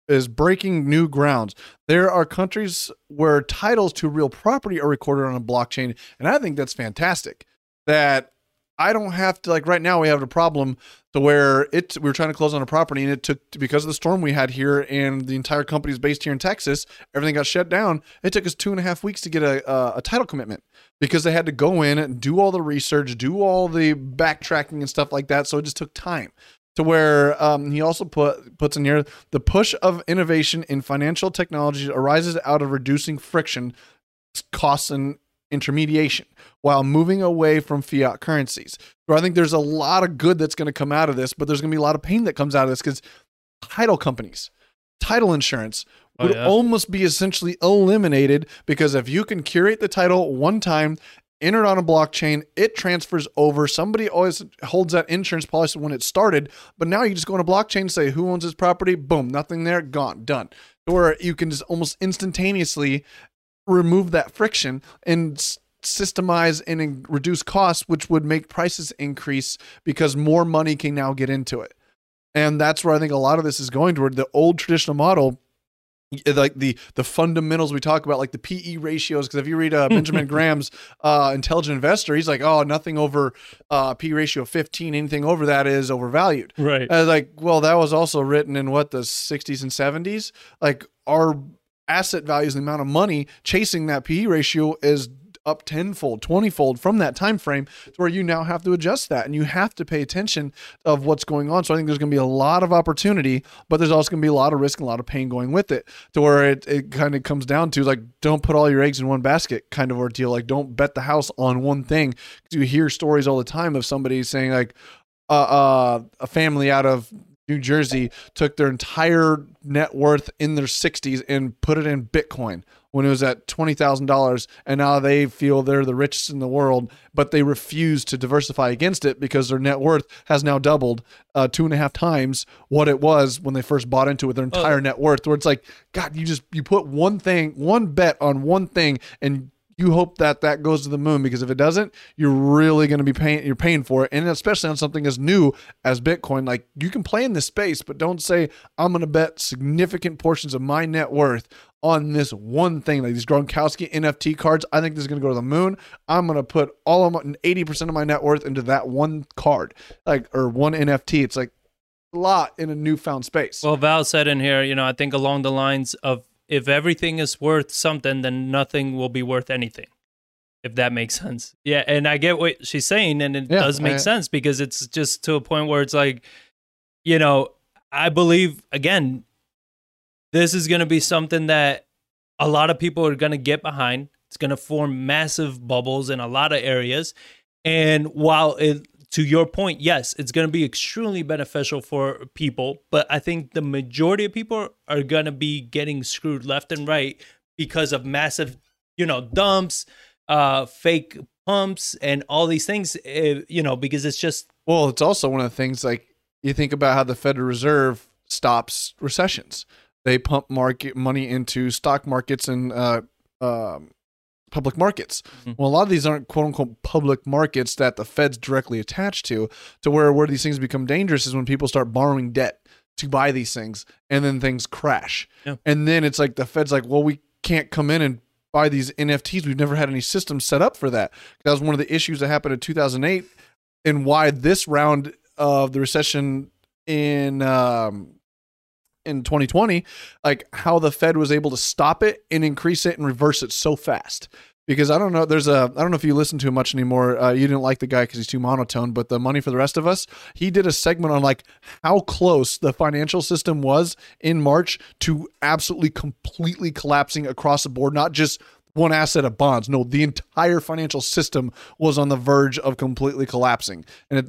is breaking new grounds. There are countries where titles to real property are recorded on a blockchain, and I think that's fantastic. That I don't have to like right now we have a problem to where it we were trying to close on a property and it took because of the storm we had here and the entire company is based here in Texas. Everything got shut down. It took us two and a half weeks to get a a, a title commitment because they had to go in and do all the research, do all the backtracking and stuff like that. So it just took time. To where um, he also put puts in here the push of innovation in financial technology arises out of reducing friction, costs, and intermediation while moving away from fiat currencies. So I think there's a lot of good that's going to come out of this, but there's going to be a lot of pain that comes out of this because title companies, title insurance Oh, would yeah. almost be essentially eliminated because if you can curate the title one time, enter it on a blockchain, it transfers over. Somebody always holds that insurance policy when it started, but now you just go on a blockchain, say who owns this property, boom, nothing there, gone, done. Or you can just almost instantaneously remove that friction and systemize and reduce costs, which would make prices increase because more money can now get into it. And that's where I think a lot of this is going toward. The old traditional model, like the the fundamentals we talk about, like the PE ratios. Because if you read uh, Benjamin Graham's uh, Intelligent Investor, he's like, oh, nothing over uh, P ratio 15, anything over that is overvalued. right. I was like, well, that was also written in what the 60s and 70s. Like our asset values, the amount of money chasing that PE ratio is up tenfold, twentyfold from that time frame, to where you now have to adjust that and you have to pay attention of what's going on. So I think there's going to be a lot of opportunity, but there's also going to be a lot of risk and a lot of pain going with it. To where it, it kind of comes down to like, don't put all your eggs in one basket kind of ordeal. Like, don't bet the house on one thing. you hear stories all the time of somebody saying like, uh, uh, a family out of New Jersey took their entire net worth in their 60s and put it in Bitcoin when it was at $20,000. And now they feel they're the richest in the world, but they refuse to diversify against it because their net worth has now doubled uh, two and a half times what it was when they first bought into it, their entire net worth. Where it's like, God, you just, you put one thing, one bet on one thing and you hope that that goes to the moon because if it doesn't, you're really going to be paying. You're paying for it, and especially on something as new as Bitcoin. Like you can play in this space, but don't say I'm going to bet significant portions of my net worth on this one thing. Like these Gronkowski NFT cards, I think this is going to go to the moon. I'm going to put all of my eighty percent of my net worth into that one card, like or one NFT. It's like a lot in a newfound space. Well, Val said in here, you know, I think along the lines of if everything is worth something, then nothing will be worth anything. If that makes sense. Yeah. And I get what she's saying. And it Yeah, does make I- sense because it's just to a point where it's like, you know, I believe, again, this is going to be something that a lot of people are going to get behind. It's going to form massive bubbles in a lot of areas. And while it, to your point, yes, it's going to be extremely beneficial for people, but I think the majority of people are going to be getting screwed left and right because of massive, you know, dumps, uh, fake pumps, and all these things. uh, You know, because it's just Well, it's also one of the things like you think about how the Federal Reserve stops recessions. They pump market money into stock markets and uh, um, public markets. Mhm. Well, a lot of these aren't quote unquote public markets that the Fed's directly attached to. To where where these things become dangerous is when people start borrowing debt to buy these things, and then things crash. Yeah. And then it's like the Fed's like, well, we can't come in and buy these NFTs. We've never had any systems set up for that. That was one of the issues that happened in 2008 and why this round of the recession in um, in 2020, like how the Fed was able to stop it and increase it and reverse it so fast. because I don't know. There's a I don't know if you listen to him much anymore. Uh, you didn't like the guy because he's too monotone. But the money for the rest of us, he did a segment on like how close the financial system was in March to absolutely completely collapsing across the board. Not just one asset of bonds. No, the entire financial system was on the verge of completely collapsing, and it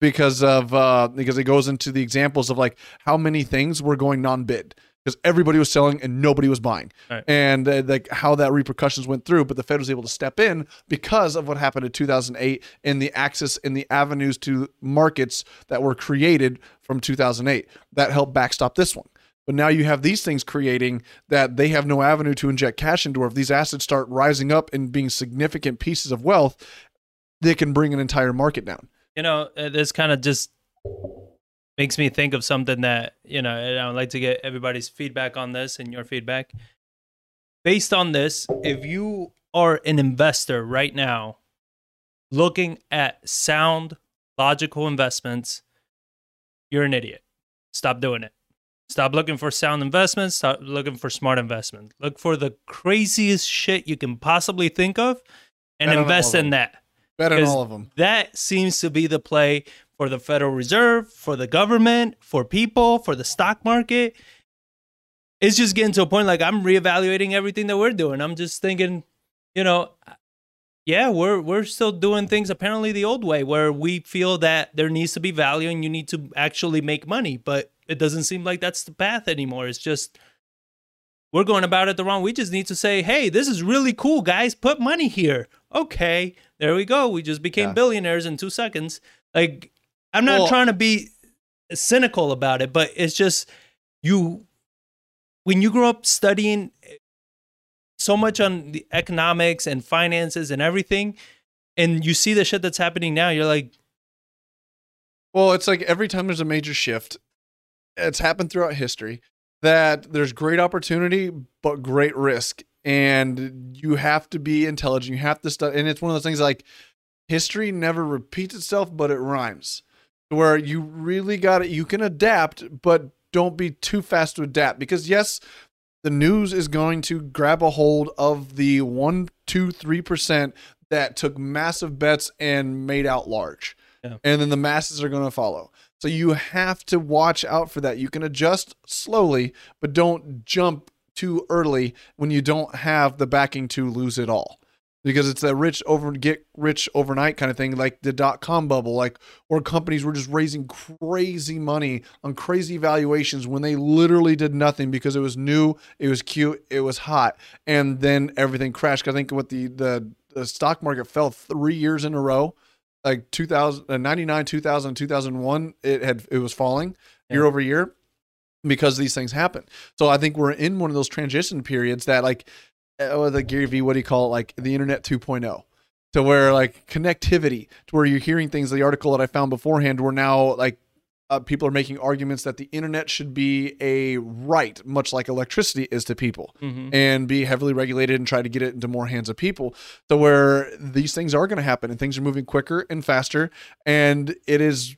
because of uh, because it goes into the examples of like how many things were going non-bid because everybody was selling and nobody was buying, Right. and uh, like how that repercussions went through. But the Fed was able to step in because of what happened in 2008 and the access and the avenues to markets that were created from 2008 that helped backstop this one. But now you have these things creating that they have no avenue to inject cash into. Or if these assets start rising up and being significant pieces of wealth, they can bring an entire market down. You know, uh, this kind of just makes me think of something that, you know, and I would like to get everybody's feedback on this and your feedback. Based on this, if you are an investor right now looking at sound, logical investments, you're an idiot. Stop doing it. Stop looking for sound investments. Stop looking for smart investments. Look for the craziest shit you can possibly think of and Bet on all invest in that Bet on Because- all of them. that seems to be the play for the Federal Reserve, for the government, for people, for the stock market. It's just getting to a point like I'm reevaluating everything that we're doing. I'm just thinking, you know, yeah, we're we're still doing things apparently the old way where we feel that there needs to be value and you need to actually make money, but it doesn't seem like that's the path anymore. It's just we're going about it the wrong. Way. We just need to say, "Hey, this is really cool, guys. Put money here." Okay, there we go. We just became Yeah. billionaires in 2 seconds. Like I'm not Well- trying to be cynical about it, but it's just you when you grow up studying so much on the economics and finances and everything and you see the shit that's happening now, you're like, Well, it's like every time there's a major shift, it's happened throughout history that there's great opportunity but great risk, and you have to be intelligent. You have to study, and it's one of those things like history never repeats itself, but it rhymes. Where you really got it, you can adapt, but don't be too fast to adapt because yes, the news is going to grab a hold of the one, two, three percent that took massive bets and made out large and then the masses are going to follow. So you have to watch out for that. You can adjust slowly, but don't jump too early when you don't have the backing to lose it all. Because it's that rich over get rich overnight kind of thing, like the dot com bubble, like where companies were just raising crazy money on crazy valuations when they literally did nothing because it was new, it was cute, it was hot, and then everything crashed. I think what the the, the stock market fell three years in a row like 2000 uh, 99 2000 2001 it had it was falling Yeah. year over year because these things happen. So i think we're in one of those transition periods that like uh, the gary vee what do you call it? Like the internet 2.0 to where like connectivity to where you're hearing things the article that i found beforehand where now like uh, people are making arguments that the internet should be a right much like electricity is to people mhm. and be heavily regulated and try to get it into more hands of people. So where these things are going to happen and things are moving quicker and faster and it is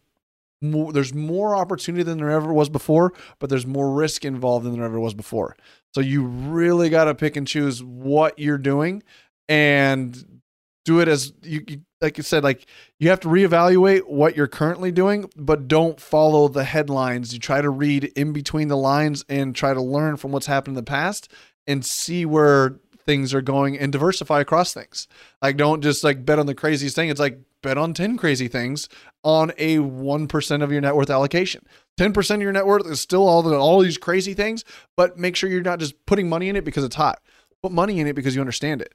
more, there's more opportunity than there ever was before but there's more risk involved than there ever was before. So you really got to pick and choose what you're doing and do it as you, you like you said like you have to reevaluate what you're currently doing but don't follow the headlines. You try to read in between the lines and try to learn from what's happened in the past and see where things are going and diversify across things. Like don't just like bet on the craziest thing. It's like bet on 10 crazy things on a 1% of your net worth allocation. 10% of your net worth is still all the all these crazy things but make sure you're not just putting money in it because it's hot. Put money in it because you understand it.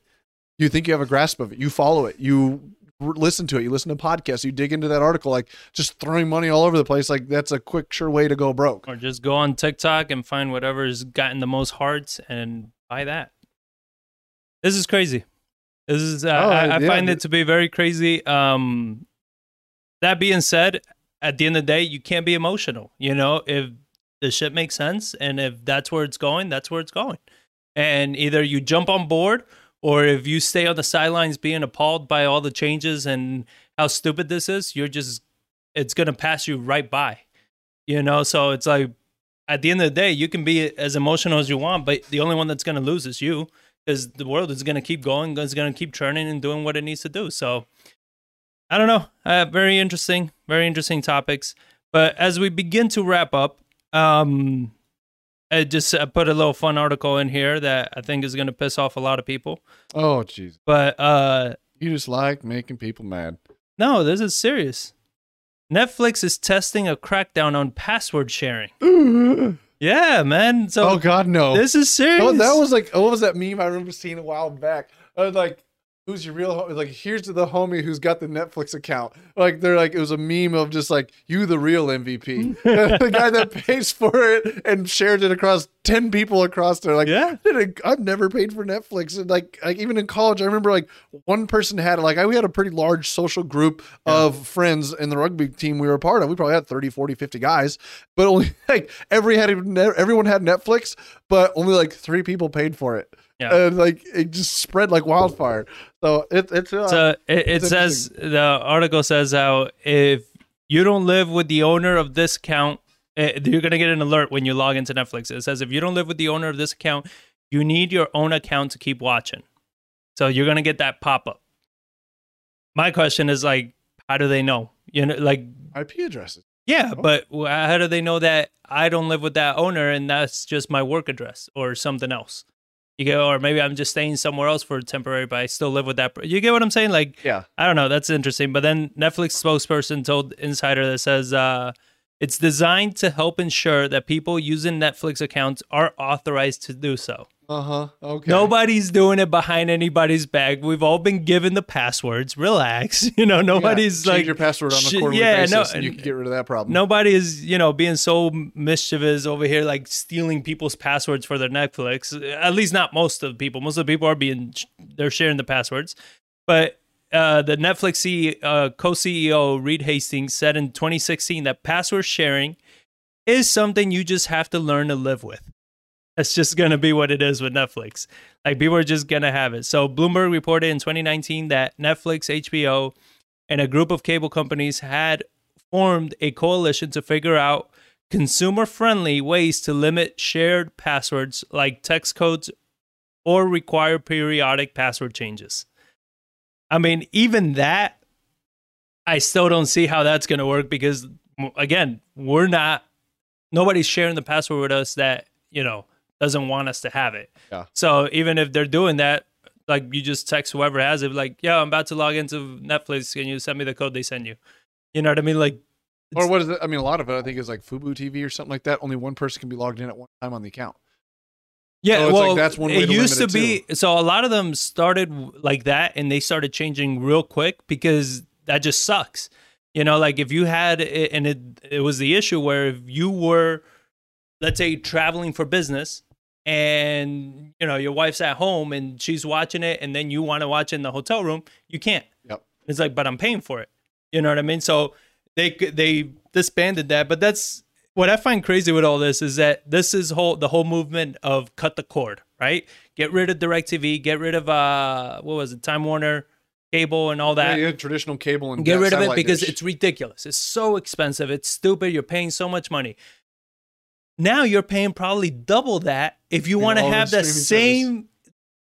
You think you have a grasp of it. You follow it. You listen to it. You listen to podcasts. You dig into that article like just throwing money all over the place like that's a quick sure way to go broke. Or just go on TikTok and find whatever's gotten the most hearts and buy that. This is crazy. This is uh, Oh, I, I yeah, find th- it to be very crazy. Um, that being said, at the end of the day, you can't be emotional. You know, if the shit makes sense and if that's where it's going, that's where it's going. And either you jump on board or if you stay on the sidelines being appalled by all the changes and how stupid this is, you're just it's gonna pass you right by. You know, so it's like at the end of the day, you can be as emotional as you want, but the only one that's going to lose is you because the world is going to keep going, it's going to keep churning and doing what it needs to do. So I don't know. Uh, very interesting, very interesting topics. But as we begin to wrap up, um, I just I put a little fun article in here that I think is going to piss off a lot of people. Oh, jeez. But uh, You just like making people mad. no, this is serious. Netflix is testing a crackdown on password sharing. Yeah, man. So oh God, no. this is serious. Oh, that was like what was that meme I remember seeing a while back? I was like, who's your real homie? Like, here's to the homie who's got the Netflix account. Like, they're like, it was a meme of just like you, the real MVP, the guy that pays for it and shares it across ten people across there. Like, Yeah. I've never paid for Netflix. And like, like even in college, I remember like one person had it. Like, I, we had a pretty large social group of friends in the rugby team we were a part of. We probably had 30, 40, 50 guys, but only like every had everyone had Netflix, but only like three people paid for it. Yeah. And like it just spread like wildfire. So it, it's uh, So it, it says the article says how if you don't live with the owner of this account, eh, you're gonna get an alert when you log into Netflix. It says if you don't live with the owner of this account, you need your own account to keep watching. So you're gonna get that pop up. My question is like, how do they know? You know, like IP addresses. yeah, but how do they know that I don't live with that owner and that's just my work address or something else? You get, or maybe I'm just staying somewhere else for temporary, but I still live with that. per- You get what I'm saying? Like, Yeah. I don't know. That's interesting. But then Netflix spokesperson told Insider that says uh, it's designed to help ensure that people using Netflix accounts are authorized to do so. Uh huh. Okay. Nobody's doing it behind anybody's back. We've all been given the passwords. Relax. You know, Yeah, nobody's change like your password on sh- a quarterly yeah, no, and you can get rid of that problem. nobody is you know being so mischievous over here like stealing people's passwords for their netflix at least not most of the people most of the people are being they're sharing the passwords but uh, the netflix C, uh, co-ceo reed hastings said in 2016 that password sharing is something you just have to learn to live with that's just going to be what it is with netflix like people are just going to have it so bloomberg reported in 2019 that netflix hbo and a group of cable companies had formed a coalition to figure out consumer friendly ways to limit shared passwords like text codes or require periodic password changes. I mean, even that, I still don't see how that's going to work because, again, we're not, nobody's sharing the password with us that, you know, doesn't want us to have it. Yeah. So even if they're doing that, like you just text whoever has it, like, yeah, I'm about to log into Netflix. Can you send me the code they send you? You know what I mean? Like, Or what is it? I mean, a lot of it I think is like Fubo TV or something like that. Only one person can be logged in at one time on the account. Yeah, So it's like well, that's one way it to used to it, be. So a lot of them started like that, and they started changing real quick because that just sucks. You know, like if you had, it, and it it was the issue where if you were, let's say, traveling for business, and you know your wife's at home and she's watching it, and then you want to watch in the hotel room, you can't. Yep. It's like, but I'm paying for it. You know what I mean? So they they disbanded that, but that's what I find crazy with all this is that this is whole the whole movement of cut the cord, right? Get rid of DirecTV, get rid of uh what was it, Time Warner cable and all that. yeah, yeah, traditional cable and Get rid of it because dish. it's ridiculous. It's so expensive. It's stupid. You're paying so much money. Now you're paying probably double that if you want to have the same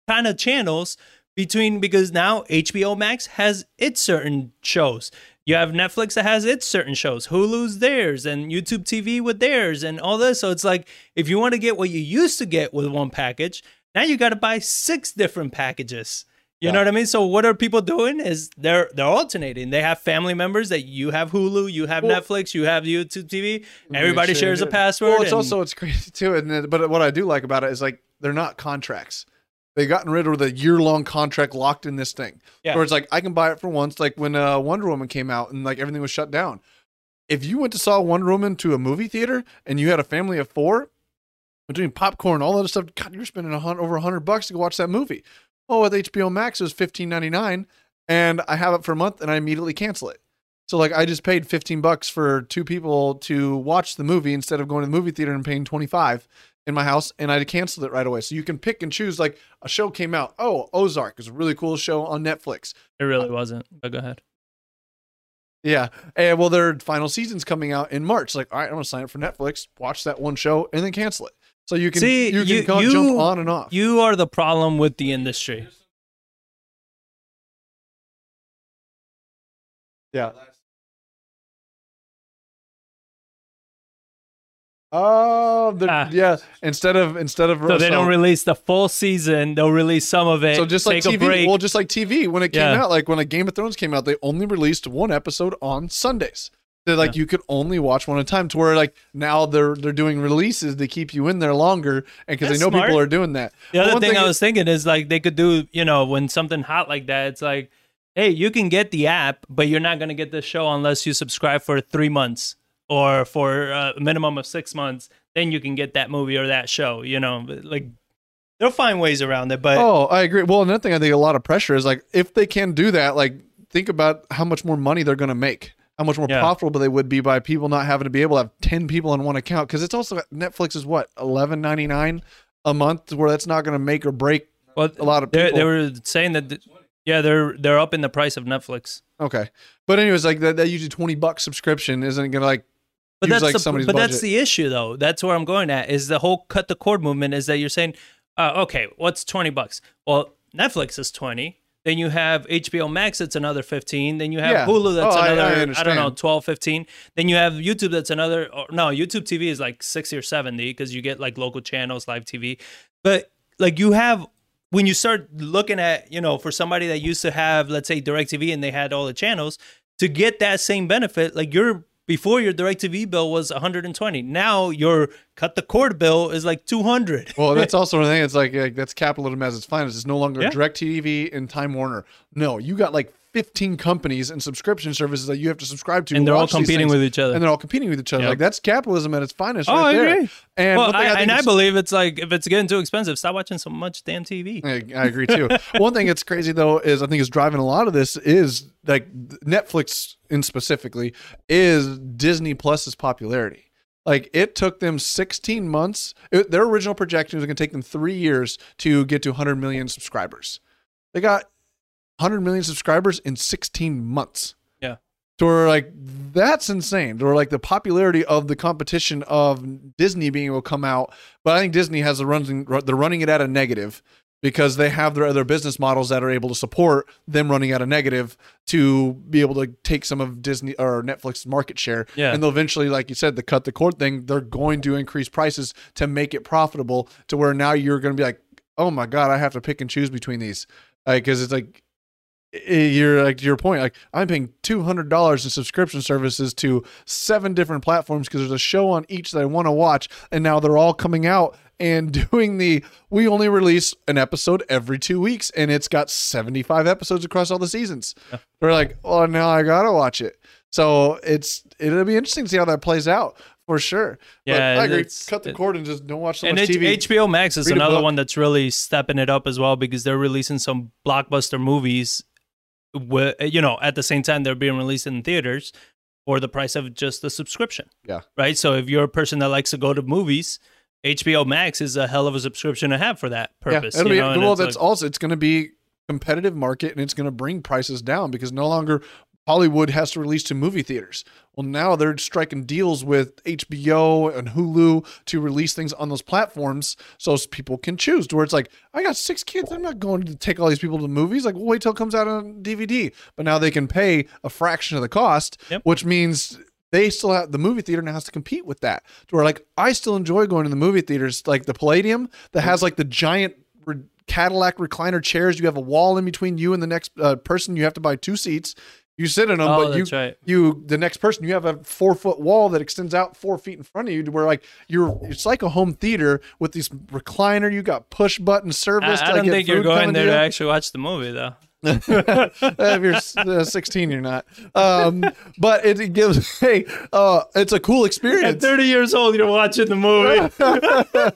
kind of channels between because now HBO Max has its certain shows. You have Netflix that has its certain shows, Hulu's theirs, and YouTube TV with theirs, and all this. So it's like if you want to get what you used to get with one package, now you got to buy six different packages. You know what I mean? So what are people doing? Is they're they're alternating. They have family members that you have Hulu, you have Well- Netflix, you have YouTube TV. Everybody share shares a password. Well, it's and- also it's crazy too. And then- but what I do like about it is like they're not contracts. They've gotten rid of the year long contract locked in this thing. Yeah. Where it's like I can buy it for once. Like when uh, Wonder Woman came out and like everything was shut down. If you went to saw Wonder Woman to a movie theater and you had a family of four, between popcorn, all that stuff, God, you're spending a hundred, over a hundred bucks to go watch that movie. Oh, with HBO Max it was fifteen ninety nine, and I have it for a month and I immediately cancel it. So like I just paid 15 bucks for two people to watch the movie instead of going to the movie theater and paying 25 in my house and I canceled it right away. So you can pick and choose like a show came out. Oh, Ozark is a really cool show on Netflix. it really uh, wasn't. But go ahead. Yeah. And well their final season's coming out in March. Like, all right, I'm going to sign up for Netflix, watch that one show and then cancel it. So you can See, you can you- go you- jump on and off. You are the problem with the industry. yeah. Oh, they're- Ah. yeah. Instead of instead of So they don't release the full season. They'll release some of it. So just like take a TV, break. well, just like TV, when it came Yeah. out, like when a Game of Thrones came out, they only released one episode on Sundays. They're like you could only watch one at a time. To where like now they're they're doing releases to keep you in there longer, and because they know people are doing that. The But other one thing, I is- was thinking is like they could do, you know, when something hot like that, it's like, hey, you can get the app, but you're not going to get the show unless you subscribe for three months or for uh, a minimum of six months. Then you can get that movie or that show, you know, like they'll find ways around it. But Oh, I agree. Well, another thing I think a lot of pressure is like if they can do that, like think about how much more money they're going to make, how much more Yeah. profitable they would be by people not having to be able to have ten people on one account. Because it's also Netflix is what eleven ninety nine a month, where that's not going to make or break well, a lot of people. they were saying that, th- yeah, they're they're up in the price of Netflix. Okay, but anyways, like that, that usually twenty bucks subscription isn't going to like But that's like, the, somebody's but that's the issue though. That's where I'm going at is the whole cut the cord movement is that you're saying, uh, okay, what's 20 bucks? Well, Netflix is 20. Then you have HBO Max that's another 15. Then you have Yeah. Hulu that's Oh, I- I another I, don't know understand. 12 15. Then you have YouTube that's another or, no, YouTube TV is like 60 or 70 cuz you get like local channels, live TV. But like you have when you start looking at, you know, for somebody that used to have let's say DirecTV and they had all the channels to get that same benefit, like your before your DirecTV bill was 120. Now your cut the cord bill is like 200. Well, that's also the thing. It's like, like that's capitalism as its finest. It's no longer Yeah. DirecTV and Time Warner. No, you got like 15 companies and subscription services that you have to subscribe to, and they're all competing with each other. and they're all competing with each other. Yep. Like that's capitalism at its finest, Oh, right I there. And well, thing I, I, and I believe it's like if it's getting too expensive, stop watching so much damn TV. I, I agree too. One thing that's crazy though is I think is driving a lot of this is like Netflix in specifically is Disney Plus's popularity. Like it took them 16 months. It, their original projection was going to take them three years to get to 100 million subscribers. They got 100 million subscribers in 16 months. Yeah. So we're like, that's insane. Or like the popularity of the competition of Disney being able to come out. But I think Disney has the running, they're running it at a negative because they have their other business models that are able to support them running at a negative to be able to take some of Disney or Netflix market share. Yeah. And they'll eventually, like you said, the cut the cord thing, they're going to increase prices to make it profitable to where now you're going to be like, oh my God, I have to pick and choose between these. Because it's like, Eh, you're like to your point like i'm paying $200 in subscription services to seven different platforms because there's a show on each that i want to watch and now they're all coming out and doing the we only release an episode every two weeks and it's got 75 episodes across all the seasons. They're like oh now i gotta watch it. So it's it'll be interesting to see how that plays out for sure. But Yeah, i agree. cut the cord and just don't watch so and much H- tv HBO Max is Read another one that's really stepping it up as well because they're releasing some blockbuster movies. With, eh, you know, at the same time they're being released in theaters for the price of just the subscription. Yeah. Right. So if you're a person that likes to go to movies, HBO Max is a hell of a subscription to have for that purpose. Yeah, it'll be, know, well, it's that's like- also it's going to be competitive market and it's going to bring prices down because no longer Hollywood has to release to movie theaters. Well, now they're striking deals with HBO and Hulu to release things on those platforms so people can choose. To where it's like, I got six kids, I'm not going to take all these people to the movies. Like, we'll wait till it comes out on DVD. But now they can pay a fraction of the cost, Yep. which means they still have the movie theater now has to compete with that. To where like I still enjoy going to the movie theaters, like the Palladium that has like the giant re- Cadillac recliner chairs. You have a wall in between you and the next uh, person. You have to buy two seats. You sit in them, Oh, but you right. you the next person you have a four foot wall that extends out four feet in front of you to where like you're it's like a home theater with this recliner. You got push button service. I to don't think you're going there to to actually watch the movie though. if you're uh, 16, you're not. Um, but it, it gives hey, uh, it's a cool experience. At experience. 30 years old, you're watching the movie.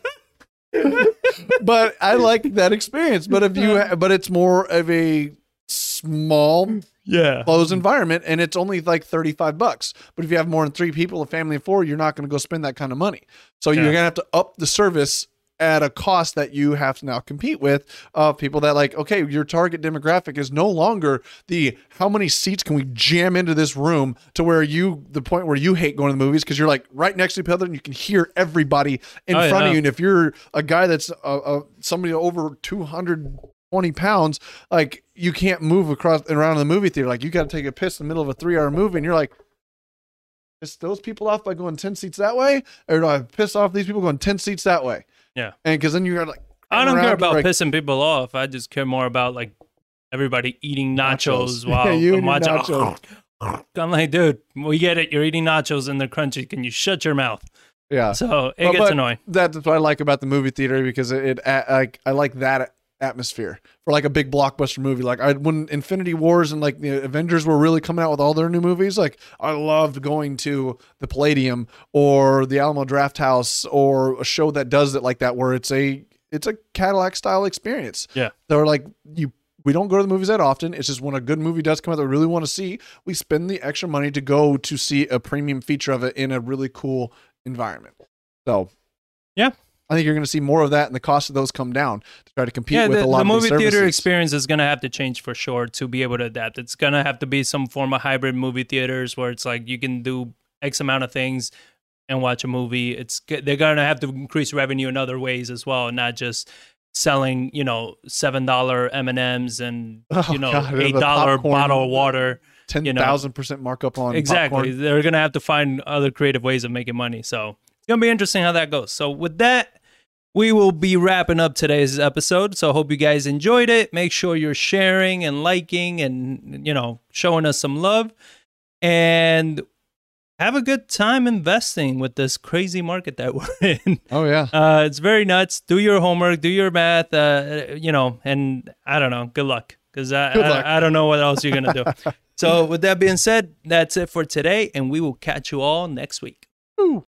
but I like that experience. But if you, but it's more of a small yeah. closed environment, and it's only like thirty five bucks. But if you have more than three people, a family of four, you're not going to go spend that kind of money. So you're going to have to up the service at a cost that you have to now compete with of people that like okay your target demographic is no longer the how many seats can we jam into this room to where you the point where you hate going to the movies because you're like right next to each other and you can hear everybody in Oh, front of you and if you're a guy that's uh, uh, somebody over 220 pounds like you can't move across and around in the movie theater like you got to take a piss in the middle of a three hour movie and you're like piss those people off by going 10 seats that way or do i piss off these people going 10 seats that way Yeah. and because then you're like I don't care about like, pissing people off. I just care more about like everybody eating nachos, Nachos. while Yeah, I'm watching. nachos. I'm like, dude, we get it. You're eating nachos and they're crunchy. Can you shut your mouth? yeah So it Well, gets but annoying. that's what i like about the movie theater because it, it like i like that atmosphere for like a big blockbuster movie like i when infinity wars and like the avengers were really coming out with all their new movies like i loved going to the palladium or the Alamo Drafthouse or a show that does it like that where it's a it's a cadillac style experience Yeah. they're like you we don't go to the movies that often. It's just when a good movie does come out that we really want to see, we spend the extra money to go to see a premium feature of it in a really cool environment. So, Yeah. I think you're going to see more of that, and the cost of those come down to try to compete Yeah, with the, a lot the of the movie theater services. experience is going to have to change for sure to be able to adapt. It's going to have to be some form of hybrid movie theaters where it's like you can do X amount of things and watch a movie. It's they're going to have to increase revenue in other ways as well, not just selling you know seven dollar M and M's and Oh, you know the eight dollar bottle of water. ten you know. percent markup on exactly popcorn. they're gonna have to find other creative ways of making money so it's gonna be interesting how that goes so with that we will be wrapping up today's episode so hope you guys enjoyed it. Make sure you're sharing and liking and you know showing us some love. And have a good time investing with this crazy market that we're in. Oh yeah, uh, it's very nuts. Do your homework do your math uh, you know and i don't know. Good luck because I, I, I don't know what else you're gonna do. So with that being said that's it for today and we will catch you all next week. Ooh.